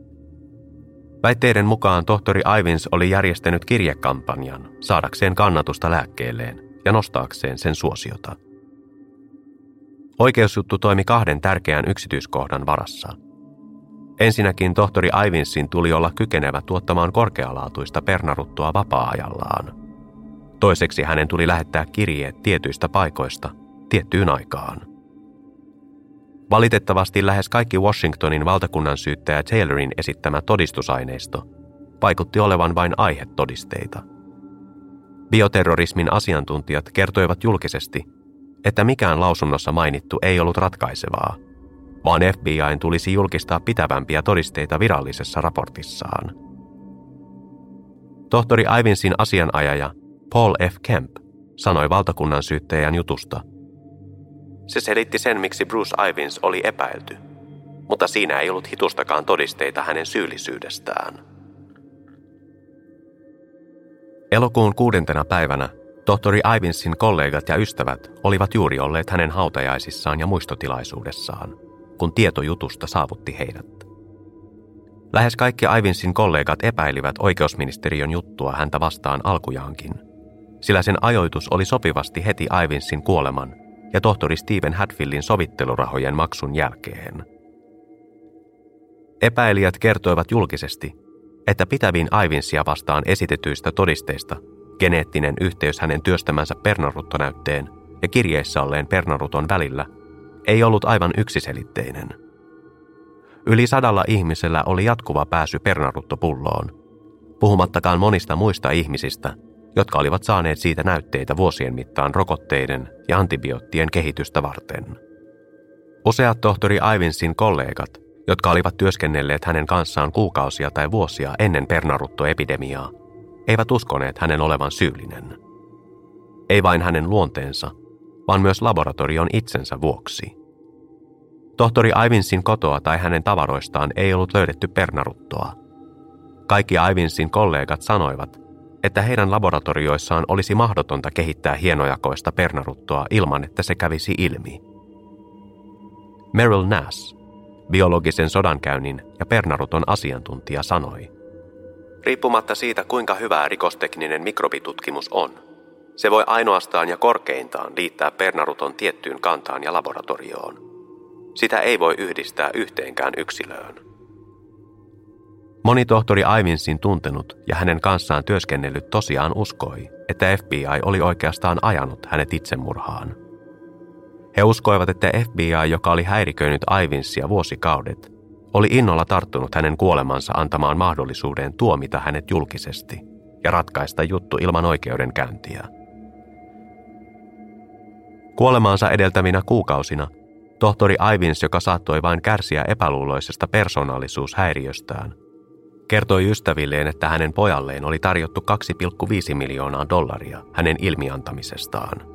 Väitteiden mukaan tohtori Ivins oli järjestänyt kirjekampanjan saadakseen kannatusta lääkkeelleen ja nostaakseen sen suosiota. Oikeusjuttu toimi kahden tärkeän yksityiskohdan varassa. Ensinnäkin tohtori Ivinsin tuli olla kykenevä tuottamaan korkealaatuista pernaruttua vapaa-ajallaan. Toiseksi hänen tuli lähettää kirjeet tietyistä paikoista tiettyyn aikaan – Valitettavasti lähes kaikki Washingtonin valtakunnan syyttäjä Taylorin esittämä todistusaineisto vaikutti olevan vain aihetodisteita. Bioterrorismin asiantuntijat kertoivat julkisesti, että mikään lausunnossa mainittu ei ollut ratkaisevaa, vaan FBIn tulisi julkistaa pitävämpiä todisteita virallisessa raportissaan. Tohtori Ivinsin asianajaja Paul F. Kemp sanoi valtakunnan syyttäjän jutusta – se selitti sen, miksi Bruce Ivins oli epäilty, mutta siinä ei ollut hitustakaan todisteita hänen syyllisyydestään. Elokuun kuudentena päivänä tohtori Ivinsin kollegat ja ystävät olivat juuri olleet hänen hautajaisissaan ja muistotilaisuudessaan, kun tieto jutusta saavutti heidät. Lähes kaikki Ivinsin kollegat epäilivät oikeusministeriön juttua häntä vastaan alkujaankin, sillä sen ajoitus oli sopivasti heti Ivinsin kuoleman ja tohtori Steven Hadfieldin sovittelurahojen maksun jälkeen. Epäilijät kertoivat julkisesti, että pitäviin Ivinsia vastaan esitetyistä todisteista geneettinen yhteys hänen työstämänsä pernaruttonäytteen ja kirjeissä olleen Pernaruton välillä ei ollut aivan yksiselitteinen. Yli sadalla ihmisellä oli jatkuva pääsy Pernaruttopulloon, puhumattakaan monista muista ihmisistä, jotka olivat saaneet siitä näytteitä vuosien mittaan rokotteiden ja antibioottien kehitystä varten. Useat tohtori Ivinsin kollegat, jotka olivat työskennelleet hänen kanssaan kuukausia tai vuosia ennen Pernaruttoepidemiaa, eivät uskoneet hänen olevan syyllinen. Ei vain hänen luonteensa, vaan myös laboratorion itsensä vuoksi. Tohtori Ivinsin kotoa tai hänen tavaroistaan ei ollut löydetty pernaruttoa. Kaikki Ivinsin kollegat sanoivat, että heidän laboratorioissaan olisi mahdotonta kehittää hienojakoista pernaruttoa ilman, että se kävisi ilmi. Merrill Nass, biologisen sodankäynnin ja pernaruton asiantuntija, sanoi. Riippumatta siitä, kuinka hyvää rikostekninen mikrobitutkimus on, se voi ainoastaan ja korkeintaan liittää pernaruton tiettyyn kantaan ja laboratorioon. Sitä ei voi yhdistää yhteenkään yksilöön. Moni tohtori Ivinsin tuntenut ja hänen kanssaan työskennellyt tosiaan uskoi, että FBI oli oikeastaan ajanut hänet itsemurhaan. He uskoivat, että FBI, joka oli häiriköinyt Ivinsia vuosikaudet, oli innolla tarttunut hänen kuolemansa antamaan mahdollisuuden tuomita hänet julkisesti ja ratkaista juttu ilman oikeudenkäyntiä. Kuolemaansa edeltävinä kuukausina tohtori Ivins, joka saattoi vain kärsiä epäluuloisesta persoonallisuushäiriöstään, kertoi ystävilleen, että hänen pojalleen oli tarjottu 2,5 miljoonaa dollaria hänen ilmiantamisestaan.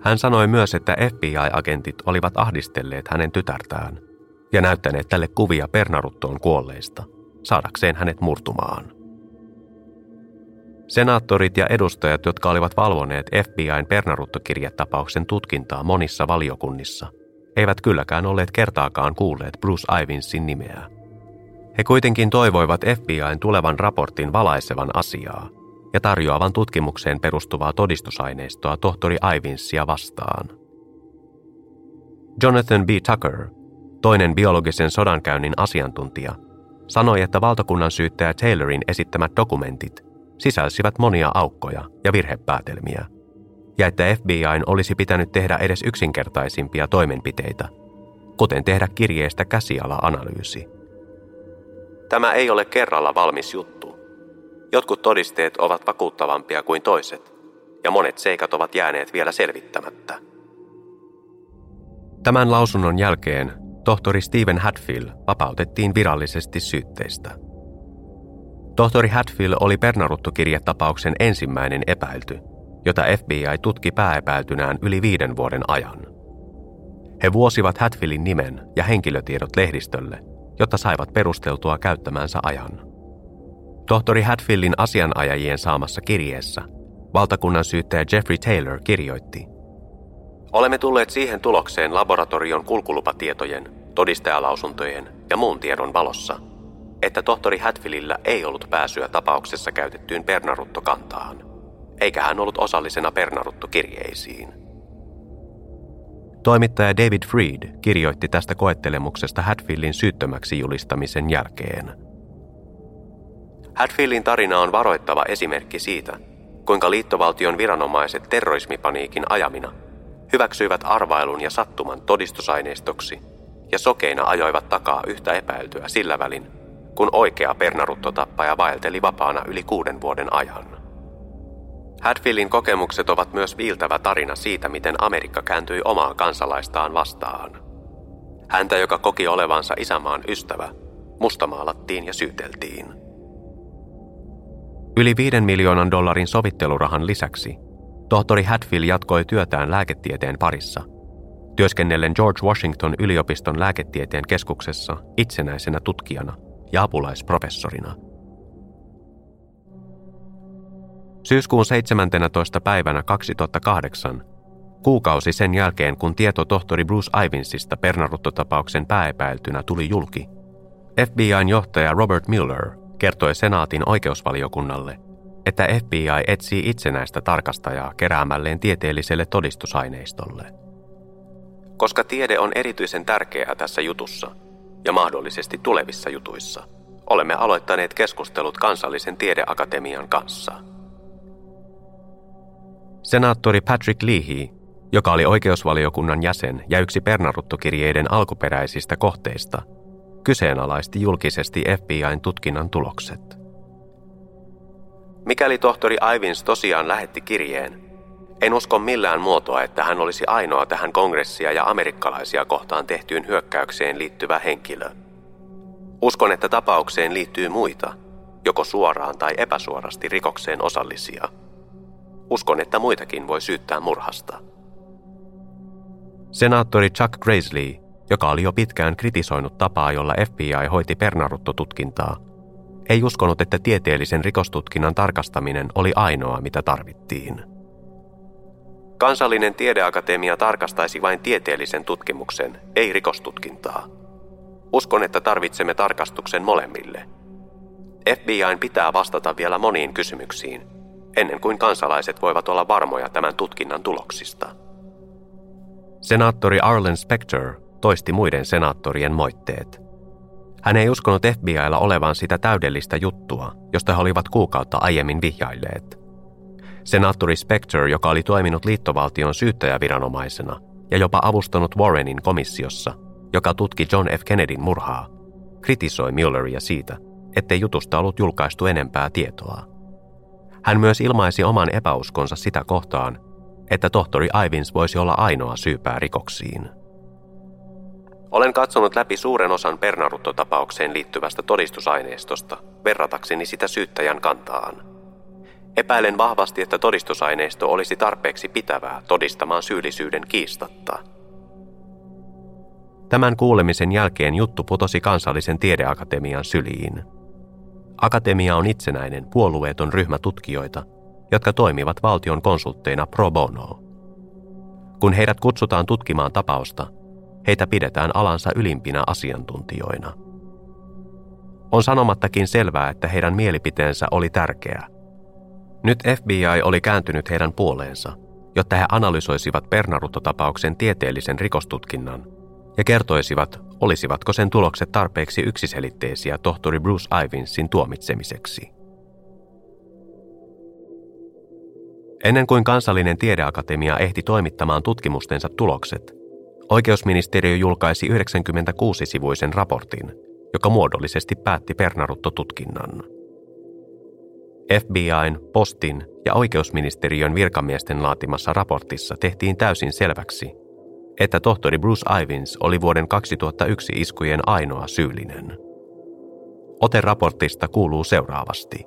Hän sanoi myös, että FBI-agentit olivat ahdistelleet hänen tytärtään ja näyttäneet tälle kuvia Pernaruttoon kuolleista, saadakseen hänet murtumaan. Senaattorit ja edustajat, jotka olivat valvoneet FBIn Pernaruttokirjatapauksen tutkintaa monissa valiokunnissa, eivät kylläkään olleet kertaakaan kuulleet Bruce Ivinsin nimeä. He kuitenkin toivoivat FBIn tulevan raportin valaisevan asiaa ja tarjoavan tutkimukseen perustuvaa todistusaineistoa tohtori Ivinsia vastaan. Jonathan B. Tucker, toinen biologisen sodankäynnin asiantuntija, sanoi, että valtakunnan syyttäjä Taylorin esittämät dokumentit sisälsivät monia aukkoja ja virhepäätelmiä, ja että FBIn olisi pitänyt tehdä edes yksinkertaisimpia toimenpiteitä, kuten tehdä kirjeestä käsiala-analyysi. Tämä ei ole kerralla valmis juttu. Jotkut todisteet ovat vakuuttavampia kuin toiset, ja monet seikat ovat jääneet vielä selvittämättä. Tämän lausunnon jälkeen tohtori Stephen Hatfield vapautettiin virallisesti syytteistä. Tohtori Hatfield oli Pernaruttu-kirjatapauksen ensimmäinen epäilty, jota FBI tutki pääepäiltynään yli viiden vuoden ajan. He vuosivat Hatfieldin nimen ja henkilötiedot lehdistölle – jotta saivat perusteltua käyttämänsä ajan. Tohtori Hatfieldin asianajajien saamassa kirjeessä valtakunnan syyttäjä Jeffrey Taylor kirjoitti. Olemme tulleet siihen tulokseen laboratorion kulkulupatietojen, todistajalausuntojen ja muun tiedon valossa, että tohtori Hatfieldillä ei ollut pääsyä tapauksessa käytettyyn Pernarutto-kantaan, eikä hän ollut osallisena Pernarutto-kirjeisiin. Toimittaja David Freed kirjoitti tästä koettelemuksesta Hatfieldin syyttömäksi julistamisen jälkeen. Hatfieldin tarina on varoittava esimerkki siitä, kuinka liittovaltion viranomaiset terrorismipaniikin ajamina hyväksyivät arvailun ja sattuman todistusaineistoksi ja sokeina ajoivat takaa yhtä epäiltyä sillä välin, kun oikea pernaruttotappaja vaelteli vapaana yli kuuden vuoden ajan. Hadfieldin kokemukset ovat myös viiltävä tarina siitä, miten Amerikka kääntyi omaa kansalaistaan vastaan. Häntä, joka koki olevansa isämaan ystävä, mustamaalattiin ja syyteltiin. Yli viiden miljoonan dollarin sovittelurahan lisäksi tohtori Hatfield jatkoi työtään lääketieteen parissa, työskennellen George Washington yliopiston lääketieteen keskuksessa itsenäisenä tutkijana ja apulaisprofessorina – Syyskuun 17. päivänä 2008, kuukausi sen jälkeen kun tieto tohtori Bruce Ivinsista Pernarutto-tapauksen pääepäiltynä tuli julki, FBIn johtaja Robert Mueller kertoi senaatin oikeusvaliokunnalle, että FBI etsii itsenäistä tarkastajaa keräämälleen tieteelliselle todistusaineistolle. Koska tiede on erityisen tärkeää tässä jutussa ja mahdollisesti tulevissa jutuissa, olemme aloittaneet keskustelut kansallisen tiedeakatemian kanssa – Senaattori Patrick Leahy, joka oli oikeusvaliokunnan jäsen ja yksi Pernaruttokirjeiden alkuperäisistä kohteista, kyseenalaisti julkisesti FBIn tutkinnan tulokset. Mikäli tohtori Ivins tosiaan lähetti kirjeen, en usko millään muotoa, että hän olisi ainoa tähän kongressia ja amerikkalaisia kohtaan tehtyyn hyökkäykseen liittyvä henkilö. Uskon, että tapaukseen liittyy muita, joko suoraan tai epäsuorasti rikokseen osallisia. Uskon, että muitakin voi syyttää murhasta. Senaattori Chuck Graisley, joka oli jo pitkään kritisoinut tapaa, jolla FBI hoiti Pernarutto-tutkintaa, ei uskonut, että tieteellisen rikostutkinnan tarkastaminen oli ainoa, mitä tarvittiin. Kansallinen tiedeakatemia tarkastaisi vain tieteellisen tutkimuksen, ei rikostutkintaa. Uskon, että tarvitsemme tarkastuksen molemmille. FBIn pitää vastata vielä moniin kysymyksiin, ennen kuin kansalaiset voivat olla varmoja tämän tutkinnan tuloksista. Senaattori Arlen Specter toisti muiden senaattorien moitteet. Hän ei uskonut FBIlla olevan sitä täydellistä juttua, josta he olivat kuukautta aiemmin vihjailleet. Senaattori Specter, joka oli toiminut liittovaltion syyttäjäviranomaisena ja jopa avustanut Warrenin komissiossa, joka tutki John F. Kennedyn murhaa, kritisoi Mulleria siitä, ettei jutusta ollut julkaistu enempää tietoa. Hän myös ilmaisi oman epäuskonsa sitä kohtaan, että tohtori Ivins voisi olla ainoa syypää rikoksiin. Olen katsonut läpi suuren osan Bernarutto-tapaukseen liittyvästä todistusaineistosta, verratakseni sitä syyttäjän kantaan. Epäilen vahvasti, että todistusaineisto olisi tarpeeksi pitävää todistamaan syyllisyyden kiistatta. Tämän kuulemisen jälkeen juttu putosi kansallisen tiedeakatemian syliin. Akatemia on itsenäinen, puolueeton ryhmä tutkijoita, jotka toimivat valtion konsultteina pro bono. Kun heidät kutsutaan tutkimaan tapausta, heitä pidetään alansa ylimpinä asiantuntijoina. On sanomattakin selvää, että heidän mielipiteensä oli tärkeä. Nyt FBI oli kääntynyt heidän puoleensa, jotta he analysoisivat Bernarutto-tapauksen tieteellisen rikostutkinnan ja kertoisivat, olisivatko sen tulokset tarpeeksi yksiselitteisiä tohtori Bruce Ivinsin tuomitsemiseksi. Ennen kuin kansallinen tiedeakatemia ehti toimittamaan tutkimustensa tulokset, oikeusministeriö julkaisi 96-sivuisen raportin, joka muodollisesti päätti Pernarutto-tutkinnan. FBIn, Postin ja oikeusministeriön virkamiesten laatimassa raportissa tehtiin täysin selväksi, että tohtori Bruce Ivins oli vuoden 2001 iskujen ainoa syyllinen. Ote raportista kuuluu seuraavasti.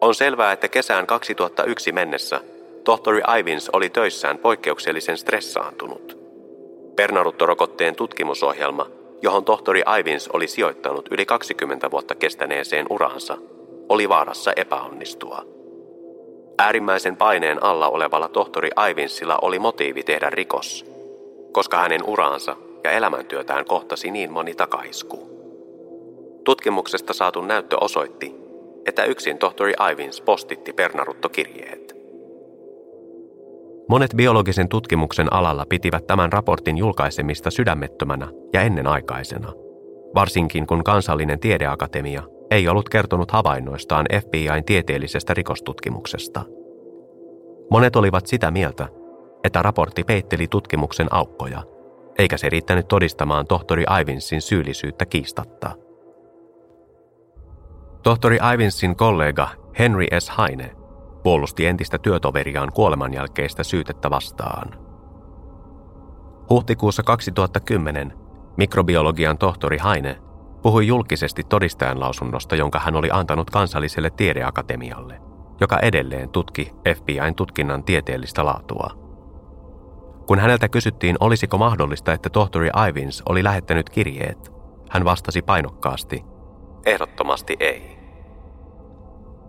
On selvää, että kesään 2001 mennessä tohtori Ivins oli töissään poikkeuksellisen stressaantunut. Bernarutto-rokotteen tutkimusohjelma, johon tohtori Ivins oli sijoittanut yli 20 vuotta kestäneeseen uraansa, oli vaarassa epäonnistua. Äärimmäisen paineen alla olevalla tohtori Ivinsilla oli motiivi tehdä rikos, koska hänen uraansa ja elämäntyötään kohtasi niin moni takaisku. Tutkimuksesta saatu näyttö osoitti, että yksin tohtori Ivins postitti Bernarutto-kirjeet. Monet biologisen tutkimuksen alalla pitivät tämän raportin julkaisemista sydämettömänä ja ennenaikaisena, varsinkin kun kansallinen tiedeakatemia ei ollut kertonut havainnoistaan FBIn tieteellisestä rikostutkimuksesta. Monet olivat sitä mieltä, että raportti peitteli tutkimuksen aukkoja, eikä se riittänyt todistamaan tohtori Ivinsin syyllisyyttä kiistatta. Tohtori Ivinsin kollega Henry S. Haine puolusti entistä työtoveriaan kuolemanjälkeistä syytettä vastaan. Huhtikuussa 2010 mikrobiologian tohtori Haine puhui julkisesti todistajan lausunnosta, jonka hän oli antanut kansalliselle tiedeakatemialle, joka edelleen tutki FBIn tutkinnan tieteellistä laatua. Kun häneltä kysyttiin, olisiko mahdollista, että tohtori Ivins oli lähettänyt kirjeet, hän vastasi painokkaasti, ehdottomasti ei.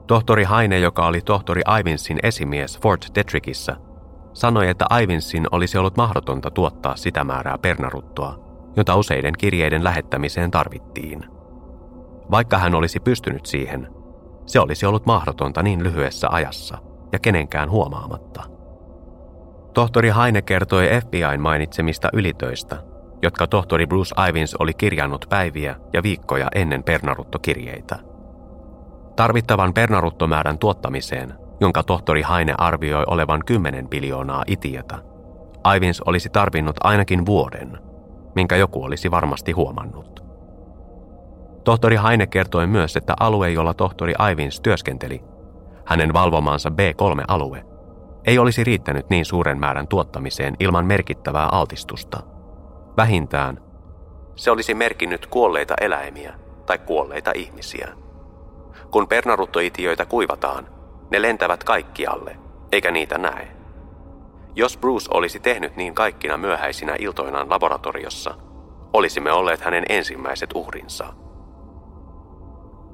Tohtori Haine, joka oli tohtori Ivinsin esimies Fort Detrickissä, sanoi, että Ivinsin olisi ollut mahdotonta tuottaa sitä määrää pernaruttoa, jota useiden kirjeiden lähettämiseen tarvittiin. Vaikka hän olisi pystynyt siihen, se olisi ollut mahdotonta niin lyhyessä ajassa ja kenenkään huomaamatta. Tohtori Haine kertoi FBIn mainitsemista ylitöistä, jotka tohtori Bruce Ivins oli kirjannut päiviä ja viikkoja ennen Pernarutto-kirjeitä. Tarvittavan Pernaruttomäärän tuottamiseen jonka tohtori Haine arvioi olevan 10 biljoonaa itiötä, Ivins olisi tarvinnut ainakin vuoden, minkä joku olisi varmasti huomannut. Tohtori Haine kertoi myös, että alue, jolla tohtori Ivins työskenteli, hänen valvomaansa B3-alue, ei olisi riittänyt niin suuren määrän tuottamiseen ilman merkittävää altistusta. Vähintään se olisi merkinnyt kuolleita eläimiä tai kuolleita ihmisiä. Kun pernaruttoitiöitä kuivataan, ne lentävät kaikkialle, eikä niitä näe. Jos Bruce olisi tehnyt niin kaikkina myöhäisinä iltoinaan laboratoriossa, olisimme olleet hänen ensimmäiset uhrinsa.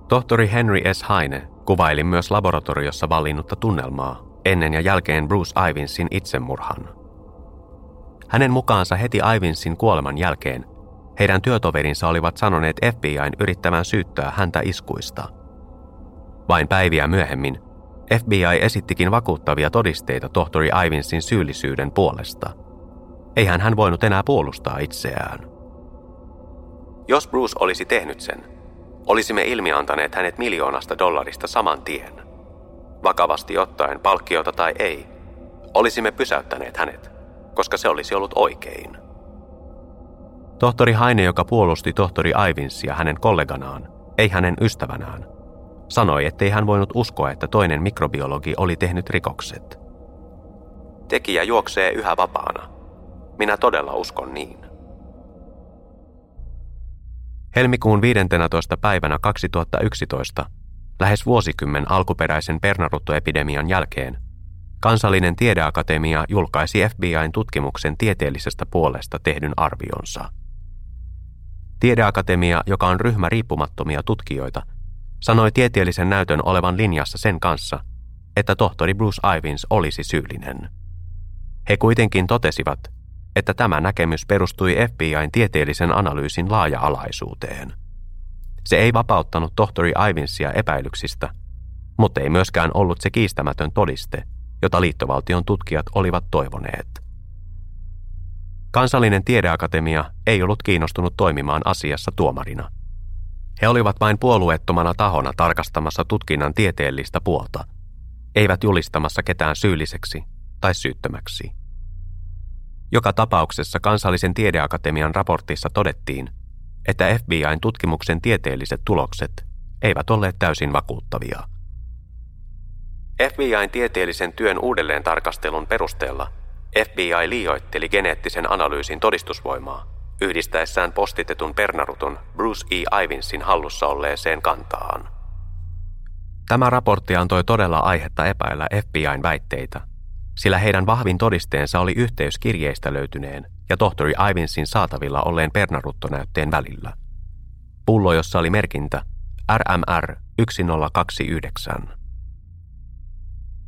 Tohtori Henry S. Haine kuvaili myös laboratoriossa vallinnutta tunnelmaa ennen ja jälkeen Bruce Ivinsin itsemurhan. Hänen mukaansa heti Ivinsin kuoleman jälkeen heidän työtoverinsa olivat sanoneet FBIn yrittävän syyttää häntä iskuista. Vain päiviä myöhemmin FBI esittikin vakuuttavia todisteita tohtori Ivinsin syyllisyyden puolesta. Eihän hän voinut enää puolustaa itseään. Jos Bruce olisi tehnyt sen, olisimme ilmiantaneet hänet miljoonasta dollarista saman tien. Vakavasti ottaen palkkiota tai ei, olisimme pysäyttäneet hänet, koska se olisi ollut oikein. Tohtori Haine, joka puolusti tohtori Ivinsia hänen kolleganaan, ei hänen ystävänään, sanoi, ettei hän voinut uskoa, että toinen mikrobiologi oli tehnyt rikokset. Tekijä juoksee yhä vapaana. Minä todella uskon niin. Helmikuun 15. päivänä 2011, lähes vuosikymmen alkuperäisen pernaruttoepidemian jälkeen, Kansallinen tiedeakatemia julkaisi FBIn tutkimuksen tieteellisestä puolesta tehdyn arvionsa. Tiedeakatemia, joka on ryhmä riippumattomia tutkijoita, sanoi tieteellisen näytön olevan linjassa sen kanssa, että tohtori Bruce Ivins olisi syyllinen. He kuitenkin totesivat, että tämä näkemys perustui FBIn tieteellisen analyysin laaja-alaisuuteen. Se ei vapauttanut tohtori Ivinsia epäilyksistä, mutta ei myöskään ollut se kiistämätön todiste, jota liittovaltion tutkijat olivat toivoneet. Kansallinen tiedeakatemia ei ollut kiinnostunut toimimaan asiassa tuomarina. He olivat vain puolueettomana tahona tarkastamassa tutkinnan tieteellistä puolta, eivät julistamassa ketään syylliseksi tai syyttömäksi. Joka tapauksessa kansallisen tiedeakatemian raportissa todettiin, että FBIn tutkimuksen tieteelliset tulokset eivät olleet täysin vakuuttavia. FBIn tieteellisen työn uudelleen tarkastelun perusteella FBI liioitteli geneettisen analyysin todistusvoimaa yhdistäessään postitetun pernarutun Bruce E. Ivinsin hallussa olleeseen kantaan. Tämä raportti antoi todella aihetta epäillä FBIn väitteitä, sillä heidän vahvin todisteensa oli yhteys kirjeistä löytyneen ja tohtori Ivinsin saatavilla olleen pernaruttonäytteen välillä. Pullo, jossa oli merkintä RMR 1029.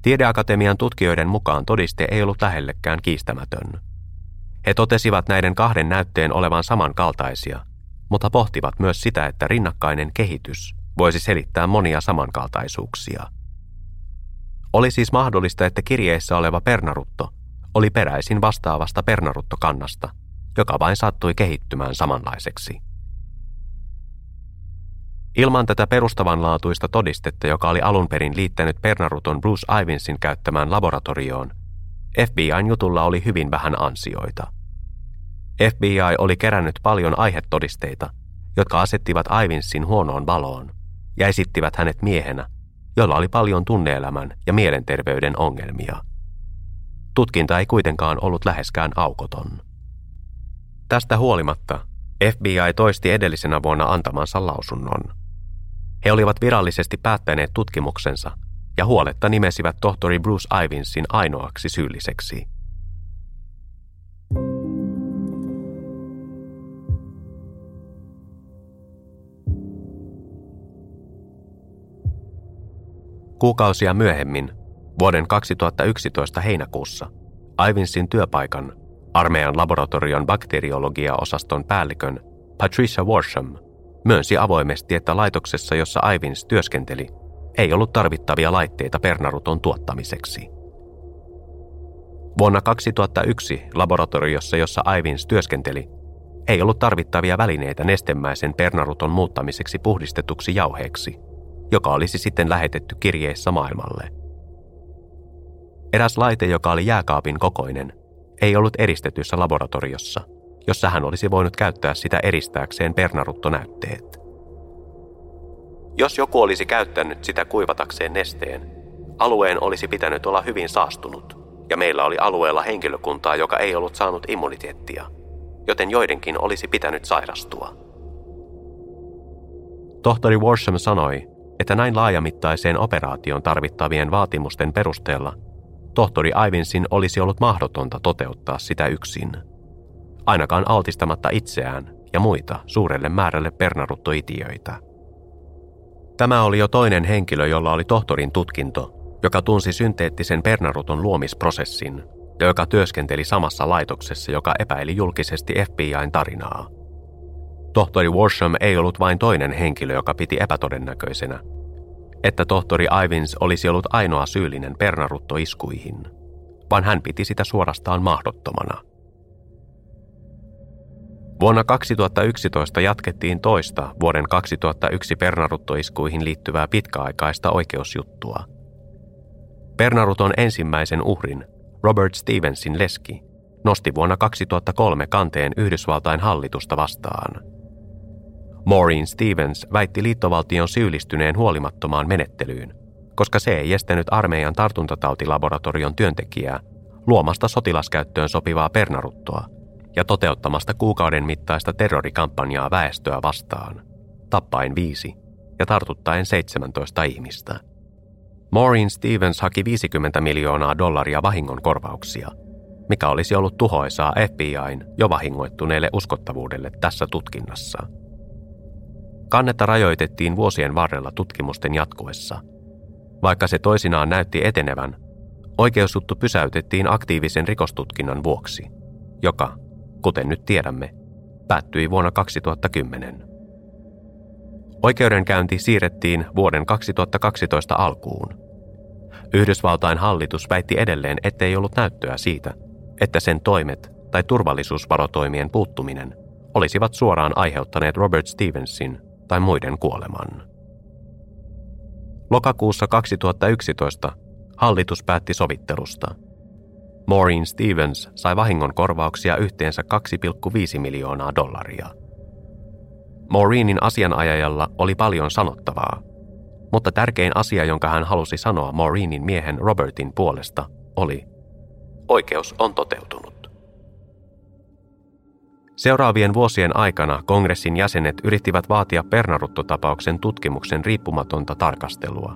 Tiedeakatemian tutkijoiden mukaan todiste ei ollut lähellekään kiistämätön. He totesivat näiden kahden näytteen olevan samankaltaisia, mutta pohtivat myös sitä, että rinnakkainen kehitys voisi selittää monia samankaltaisuuksia. Oli siis mahdollista, että kirjeissä oleva pernarutto oli peräisin vastaavasta pernaruttokannasta, joka vain sattui kehittymään samanlaiseksi. Ilman tätä perustavanlaatuista todistetta, joka oli alun perin liittänyt Pernaruton Bruce Ivinsin käyttämään laboratorioon, FBIn jutulla oli hyvin vähän ansioita. FBI oli kerännyt paljon aihetodisteita, jotka asettivat Ivinsin huonoon valoon ja esittivät hänet miehenä, jolla oli paljon tunneelämän ja mielenterveyden ongelmia. Tutkinta ei kuitenkaan ollut läheskään aukoton. Tästä huolimatta FBI toisti edellisenä vuonna antamansa lausunnon. He olivat virallisesti päättäneet tutkimuksensa ja huoletta nimesivät tohtori Bruce Ivinsin ainoaksi syylliseksi. Kuukausia myöhemmin, vuoden 2011 heinäkuussa, Ivinsin työpaikan, armeijan laboratorion bakteriologia-osaston päällikön Patricia Warsham myönsi avoimesti, että laitoksessa, jossa Ivins työskenteli, ei ollut tarvittavia laitteita pernaruton tuottamiseksi. Vuonna 2001 laboratoriossa, jossa Ivins työskenteli, ei ollut tarvittavia välineitä nestemäisen pernaruton muuttamiseksi puhdistetuksi jauheeksi – joka olisi sitten lähetetty kirjeissä maailmalle. Eräs laite, joka oli jääkaapin kokoinen, ei ollut eristetyssä laboratoriossa, jossa hän olisi voinut käyttää sitä eristääkseen pernaruttonäytteet. Jos joku olisi käyttänyt sitä kuivatakseen nesteen, alueen olisi pitänyt olla hyvin saastunut, ja meillä oli alueella henkilökuntaa, joka ei ollut saanut immuniteettia, joten joidenkin olisi pitänyt sairastua. Tohtori Warsham sanoi, että näin laajamittaiseen operaation tarvittavien vaatimusten perusteella tohtori Ivinsin olisi ollut mahdotonta toteuttaa sitä yksin. Ainakaan altistamatta itseään ja muita suurelle määrälle pernaruttoitiöitä. Tämä oli jo toinen henkilö, jolla oli tohtorin tutkinto, joka tunsi synteettisen pernaruton luomisprosessin ja joka työskenteli samassa laitoksessa, joka epäili julkisesti FBIn tarinaa. Tohtori Warsham ei ollut vain toinen henkilö, joka piti epätodennäköisenä, että tohtori Ivins olisi ollut ainoa syyllinen pernaruttoiskuihin, vaan hän piti sitä suorastaan mahdottomana. Vuonna 2011 jatkettiin toista vuoden 2001 pernaruttoiskuihin liittyvää pitkäaikaista oikeusjuttua. Pernaruton ensimmäisen uhrin, Robert Stevensin leski, nosti vuonna 2003 kanteen Yhdysvaltain hallitusta vastaan – Maureen Stevens väitti liittovaltion syyllistyneen huolimattomaan menettelyyn, koska se ei estänyt armeijan tartuntatautilaboratorion työntekijää luomasta sotilaskäyttöön sopivaa pernaruttoa ja toteuttamasta kuukauden mittaista terrorikampanjaa väestöä vastaan, tappaen viisi ja tartuttaen 17 ihmistä. Maureen Stevens haki 50 miljoonaa dollaria vahingonkorvauksia, mikä olisi ollut tuhoisaa FBIn jo vahingoittuneelle uskottavuudelle tässä tutkinnassa – Kannetta rajoitettiin vuosien varrella tutkimusten jatkuessa. Vaikka se toisinaan näytti etenevän, oikeusjuttu pysäytettiin aktiivisen rikostutkinnan vuoksi, joka, kuten nyt tiedämme, päättyi vuonna 2010. Oikeudenkäynti siirrettiin vuoden 2012 alkuun. Yhdysvaltain hallitus väitti edelleen, ettei ollut näyttöä siitä, että sen toimet tai turvallisuusvarotoimien puuttuminen olisivat suoraan aiheuttaneet Robert Stevensin tai muiden kuoleman. Lokakuussa 2011 hallitus päätti sovittelusta. Maureen Stevens sai vahingon korvauksia yhteensä 2,5 miljoonaa dollaria. Maureenin asianajajalla oli paljon sanottavaa, mutta tärkein asia, jonka hän halusi sanoa Maureenin miehen Robertin puolesta, oli Oikeus on toteutunut. Seuraavien vuosien aikana kongressin jäsenet yrittivät vaatia Pernarutto-tapauksen tutkimuksen riippumatonta tarkastelua,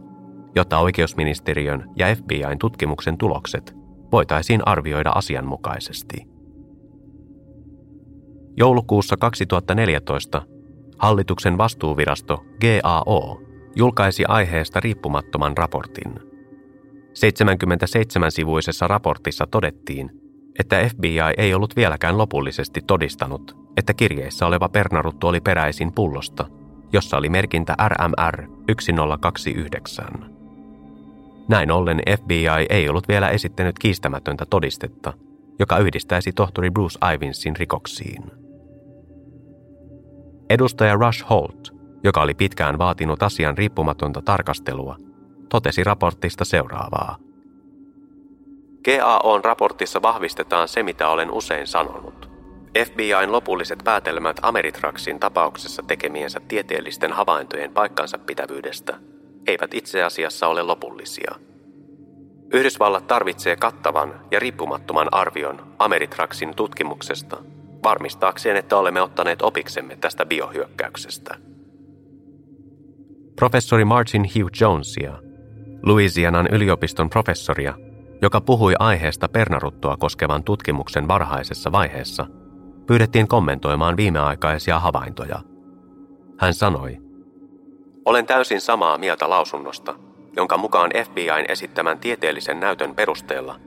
jotta oikeusministeriön ja FBIn tutkimuksen tulokset voitaisiin arvioida asianmukaisesti. Joulukuussa 2014 hallituksen vastuuvirasto GAO julkaisi aiheesta riippumattoman raportin. 77-sivuisessa raportissa todettiin, että FBI ei ollut vieläkään lopullisesti todistanut, että kirjeissä oleva pernaruttu oli peräisin pullosta, jossa oli merkintä RMR 1029. Näin ollen FBI ei ollut vielä esittänyt kiistämätöntä todistetta, joka yhdistäisi tohtori Bruce Ivinsin rikoksiin. Edustaja Rush Holt, joka oli pitkään vaatinut asian riippumatonta tarkastelua, totesi raportista seuraavaa – GAOn raportissa vahvistetaan se, mitä olen usein sanonut. FBIn lopulliset päätelmät Ameritraxin tapauksessa tekemiensä tieteellisten havaintojen paikkansa pitävyydestä eivät itse asiassa ole lopullisia. Yhdysvallat tarvitsee kattavan ja riippumattoman arvion Ameritraxin tutkimuksesta varmistaakseen, että olemme ottaneet opiksemme tästä biohyökkäyksestä. Professori Martin Hugh Jonesia, Louisianan yliopiston professoria joka puhui aiheesta pernaruttoa koskevan tutkimuksen varhaisessa vaiheessa, pyydettiin kommentoimaan viimeaikaisia havaintoja. Hän sanoi, Olen täysin samaa mieltä lausunnosta, jonka mukaan FBIn esittämän tieteellisen näytön perusteella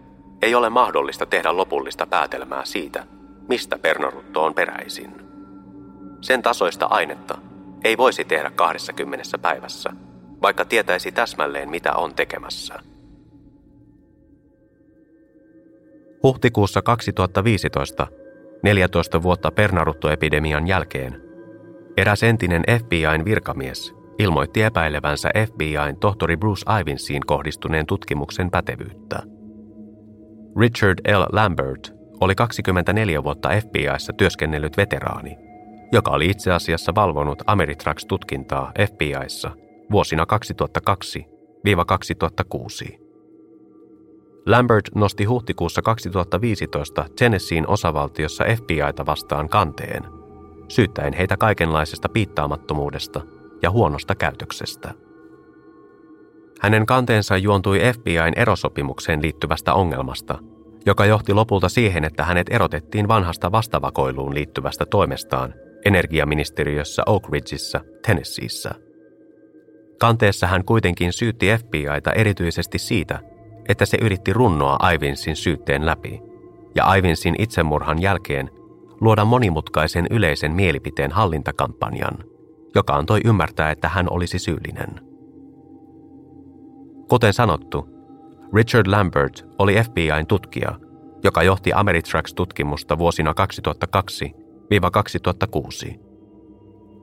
ei ole mahdollista tehdä lopullista päätelmää siitä, mistä pernarutto on peräisin. Sen tasoista ainetta ei voisi tehdä 20 päivässä, vaikka tietäisi täsmälleen mitä on tekemässä. Huhtikuussa 2015, 14 vuotta Pernarutto-epidemian jälkeen, eräs entinen FBIn virkamies ilmoitti epäilevänsä FBIn tohtori Bruce Ivinsiin kohdistuneen tutkimuksen pätevyyttä. Richard L. Lambert oli 24 vuotta FBIssa työskennellyt veteraani, joka oli itse asiassa valvonut Ameritrax-tutkintaa FBIssa vuosina 2002-2006. Lambert nosti huhtikuussa 2015 Tennesseein osavaltiossa FBIta vastaan kanteen, syyttäen heitä kaikenlaisesta piittaamattomuudesta ja huonosta käytöksestä. Hänen kanteensa juontui FBIn erosopimukseen liittyvästä ongelmasta, joka johti lopulta siihen, että hänet erotettiin vanhasta vastavakoiluun liittyvästä toimestaan energiaministeriössä Oak Ridgeissa, Tennesseeissä. Kanteessa hän kuitenkin syytti FBIta erityisesti siitä, että se yritti runnoa Ivinsin syytteen läpi, ja Ivinsin itsemurhan jälkeen luoda monimutkaisen yleisen mielipiteen hallintakampanjan, joka antoi ymmärtää, että hän olisi syyllinen. Kuten sanottu, Richard Lambert oli FBIn tutkija, joka johti Ameritrax-tutkimusta vuosina 2002-2006.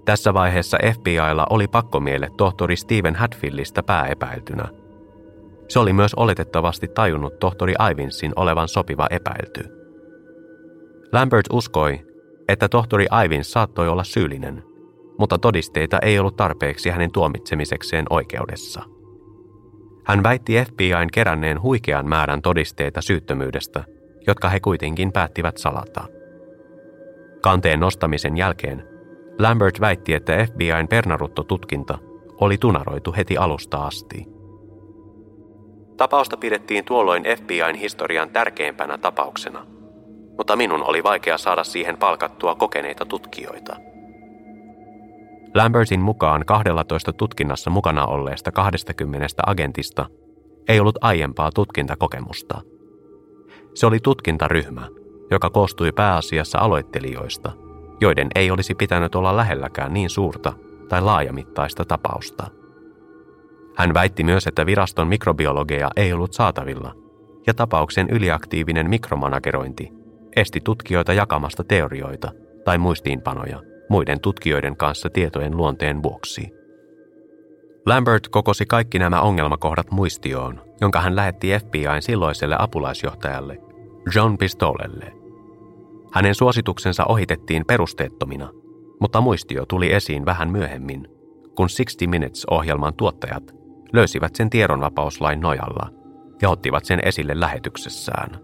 Tässä vaiheessa FBIlla oli pakkomielle tohtori Stephen Hatfieldista pääepäiltynä – se oli myös oletettavasti tajunnut tohtori Ivinsin olevan sopiva epäilty. Lambert uskoi, että tohtori Ivins saattoi olla syyllinen, mutta todisteita ei ollut tarpeeksi hänen tuomitsemisekseen oikeudessa. Hän väitti FBIn keränneen huikean määrän todisteita syyttömyydestä, jotka he kuitenkin päättivät salata. Kanteen nostamisen jälkeen Lambert väitti, että FBIn Pernarutto-tutkinta oli tunaroitu heti alusta asti. Tapausta pidettiin tuolloin FBIn historian tärkeimpänä tapauksena, mutta minun oli vaikea saada siihen palkattua kokeneita tutkijoita. Lambertin mukaan 12 tutkinnassa mukana olleesta 20 agentista ei ollut aiempaa tutkintakokemusta. Se oli tutkintaryhmä, joka koostui pääasiassa aloittelijoista, joiden ei olisi pitänyt olla lähelläkään niin suurta tai laajamittaista tapausta – hän väitti myös, että viraston mikrobiologeja ei ollut saatavilla, ja tapauksen yliaktiivinen mikromanagerointi esti tutkijoita jakamasta teorioita tai muistiinpanoja muiden tutkijoiden kanssa tietojen luonteen vuoksi. Lambert kokosi kaikki nämä ongelmakohdat muistioon, jonka hän lähetti FBIn silloiselle apulaisjohtajalle, John Pistolelle. Hänen suosituksensa ohitettiin perusteettomina, mutta muistio tuli esiin vähän myöhemmin, kun 60 Minutes-ohjelman tuottajat löysivät sen tiedonvapauslain nojalla ja ottivat sen esille lähetyksessään.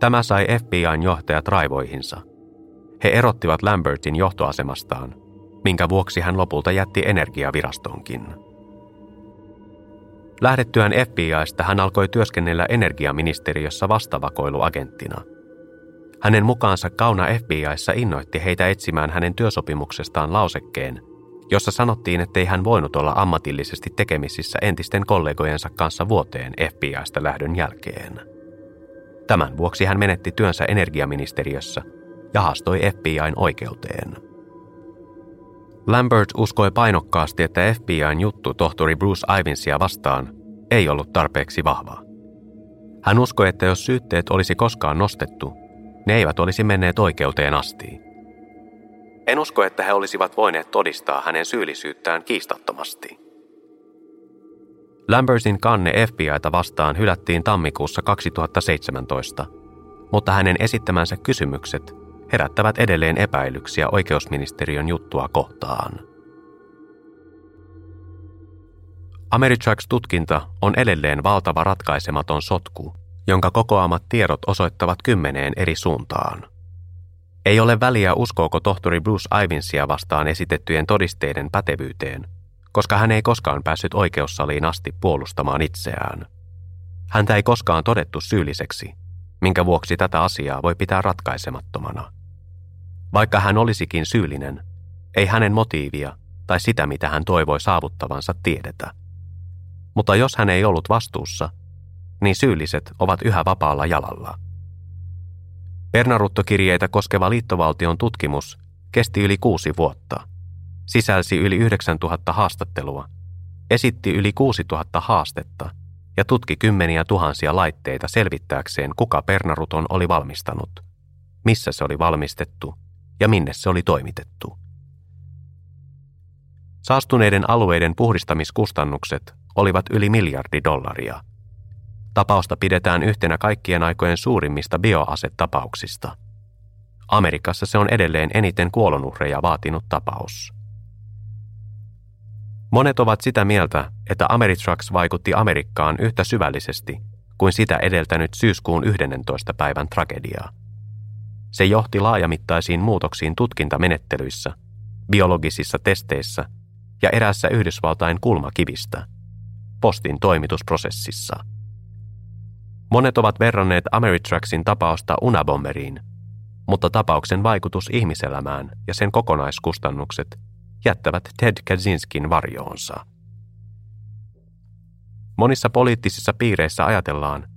Tämä sai FBIn johtajat raivoihinsa. He erottivat Lambertin johtoasemastaan, minkä vuoksi hän lopulta jätti energiavirastonkin. Lähdettyään FBIstä hän alkoi työskennellä energiaministeriössä vastavakoiluagenttina. Hänen mukaansa Kauna FBIssä innoitti heitä etsimään hänen työsopimuksestaan lausekkeen – jossa sanottiin, ettei hän voinut olla ammatillisesti tekemisissä entisten kollegojensa kanssa vuoteen FBIstä lähdön jälkeen. Tämän vuoksi hän menetti työnsä energiaministeriössä ja haastoi FBIn oikeuteen. Lambert uskoi painokkaasti, että FBIn juttu tohtori Bruce Ivinsia vastaan ei ollut tarpeeksi vahva. Hän uskoi, että jos syytteet olisi koskaan nostettu, ne eivät olisi menneet oikeuteen asti – en usko, että he olisivat voineet todistaa hänen syyllisyyttään kiistattomasti. Lambertin kanne FBIta vastaan hylättiin tammikuussa 2017, mutta hänen esittämänsä kysymykset herättävät edelleen epäilyksiä oikeusministeriön juttua kohtaan. Ameritrax-tutkinta on edelleen valtava ratkaisematon sotku, jonka kokoamat tiedot osoittavat kymmeneen eri suuntaan – ei ole väliä uskooko tohtori Bruce Ivinsia vastaan esitettyjen todisteiden pätevyyteen, koska hän ei koskaan päässyt oikeussaliin asti puolustamaan itseään. Häntä ei koskaan todettu syylliseksi, minkä vuoksi tätä asiaa voi pitää ratkaisemattomana. Vaikka hän olisikin syyllinen, ei hänen motiivia tai sitä, mitä hän toivoi saavuttavansa tiedetä. Mutta jos hän ei ollut vastuussa, niin syylliset ovat yhä vapaalla jalalla – Pernaruttokirjeitä koskeva liittovaltion tutkimus kesti yli kuusi vuotta. Sisälsi yli 9000 haastattelua, esitti yli 6000 haastetta ja tutki kymmeniä tuhansia laitteita selvittääkseen, kuka Pernaruton oli valmistanut, missä se oli valmistettu ja minne se oli toimitettu. Saastuneiden alueiden puhdistamiskustannukset olivat yli miljardi dollaria. Tapausta pidetään yhtenä kaikkien aikojen suurimmista bioasetapauksista. Amerikassa se on edelleen eniten kuolonuhreja vaatinut tapaus. Monet ovat sitä mieltä, että Ameritrax vaikutti Amerikkaan yhtä syvällisesti kuin sitä edeltänyt syyskuun 11. päivän tragedia. Se johti laajamittaisiin muutoksiin tutkintamenettelyissä, biologisissa testeissä ja erässä Yhdysvaltain kulmakivistä, postin toimitusprosessissa. Monet ovat verranneet Ameritraxin tapausta Unabomberiin, mutta tapauksen vaikutus ihmiselämään ja sen kokonaiskustannukset jättävät Ted Kaczynskin varjoonsa. Monissa poliittisissa piireissä ajatellaan,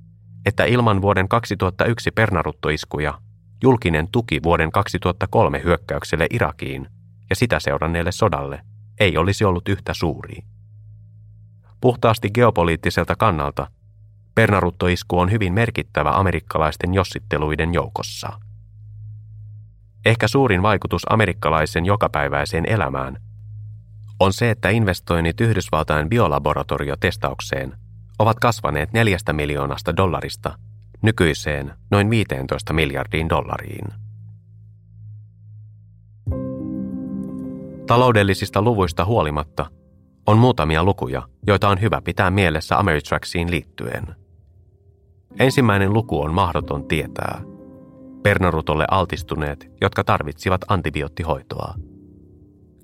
että ilman vuoden 2001 pernaruttoiskuja julkinen tuki vuoden 2003 hyökkäykselle Irakiin ja sitä seuranneelle sodalle ei olisi ollut yhtä suuri. Puhtaasti geopoliittiselta kannalta pernaruttoisku on hyvin merkittävä amerikkalaisten jossitteluiden joukossa – Ehkä suurin vaikutus amerikkalaisen jokapäiväiseen elämään on se, että investoinnit Yhdysvaltain biolaboratoriotestaukseen ovat kasvaneet neljästä miljoonasta dollarista nykyiseen noin 15 miljardiin dollariin. Taloudellisista luvuista huolimatta on muutamia lukuja, joita on hyvä pitää mielessä Ameritraxiin liittyen. Ensimmäinen luku on mahdoton tietää – Pernarutolle altistuneet, jotka tarvitsivat antibioottihoitoa.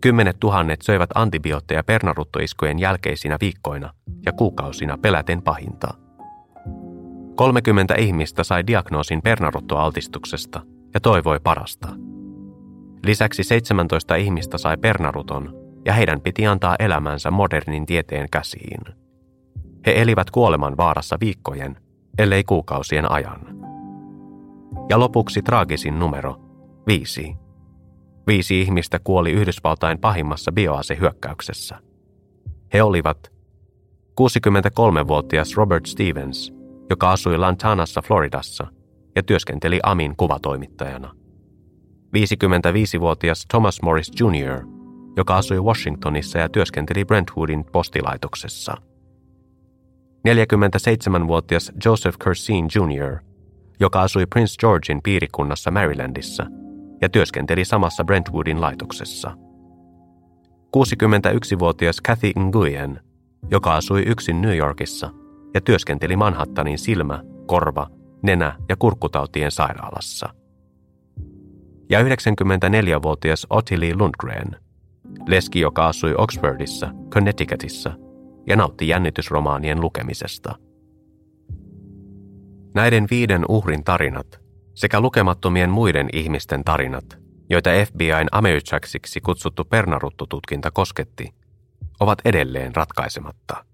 Kymmenet tuhannet söivät antibiootteja pernaruttoiskujen jälkeisinä viikkoina ja kuukausina peläten pahinta. 30 ihmistä sai diagnoosin pernaruttoaltistuksesta ja toivoi parasta. Lisäksi 17 ihmistä sai pernaruton ja heidän piti antaa elämänsä modernin tieteen käsiin. He elivät kuoleman vaarassa viikkojen, ellei kuukausien ajan. Ja lopuksi traagisin numero, viisi. Viisi ihmistä kuoli Yhdysvaltain pahimmassa bioasehyökkäyksessä. He olivat 63-vuotias Robert Stevens, joka asui Lantanassa, Floridassa ja työskenteli Amin kuvatoimittajana. 55-vuotias Thomas Morris Jr., joka asui Washingtonissa ja työskenteli Brentwoodin postilaitoksessa. 47-vuotias Joseph Cursine Jr., joka asui Prince Georgein piirikunnassa Marylandissa ja työskenteli samassa Brentwoodin laitoksessa. 61-vuotias Kathy Nguyen, joka asui yksin New Yorkissa ja työskenteli Manhattanin silmä, korva, nenä- ja kurkkutautien sairaalassa. Ja 94-vuotias Ottilie Lundgren, leski, joka asui Oxfordissa, Connecticutissa ja nautti jännitysromaanien lukemisesta – Näiden viiden uhrin tarinat sekä lukemattomien muiden ihmisten tarinat, joita FBIn Ameritraxiksi kutsuttu Pernaruttututkinta kosketti, ovat edelleen ratkaisematta.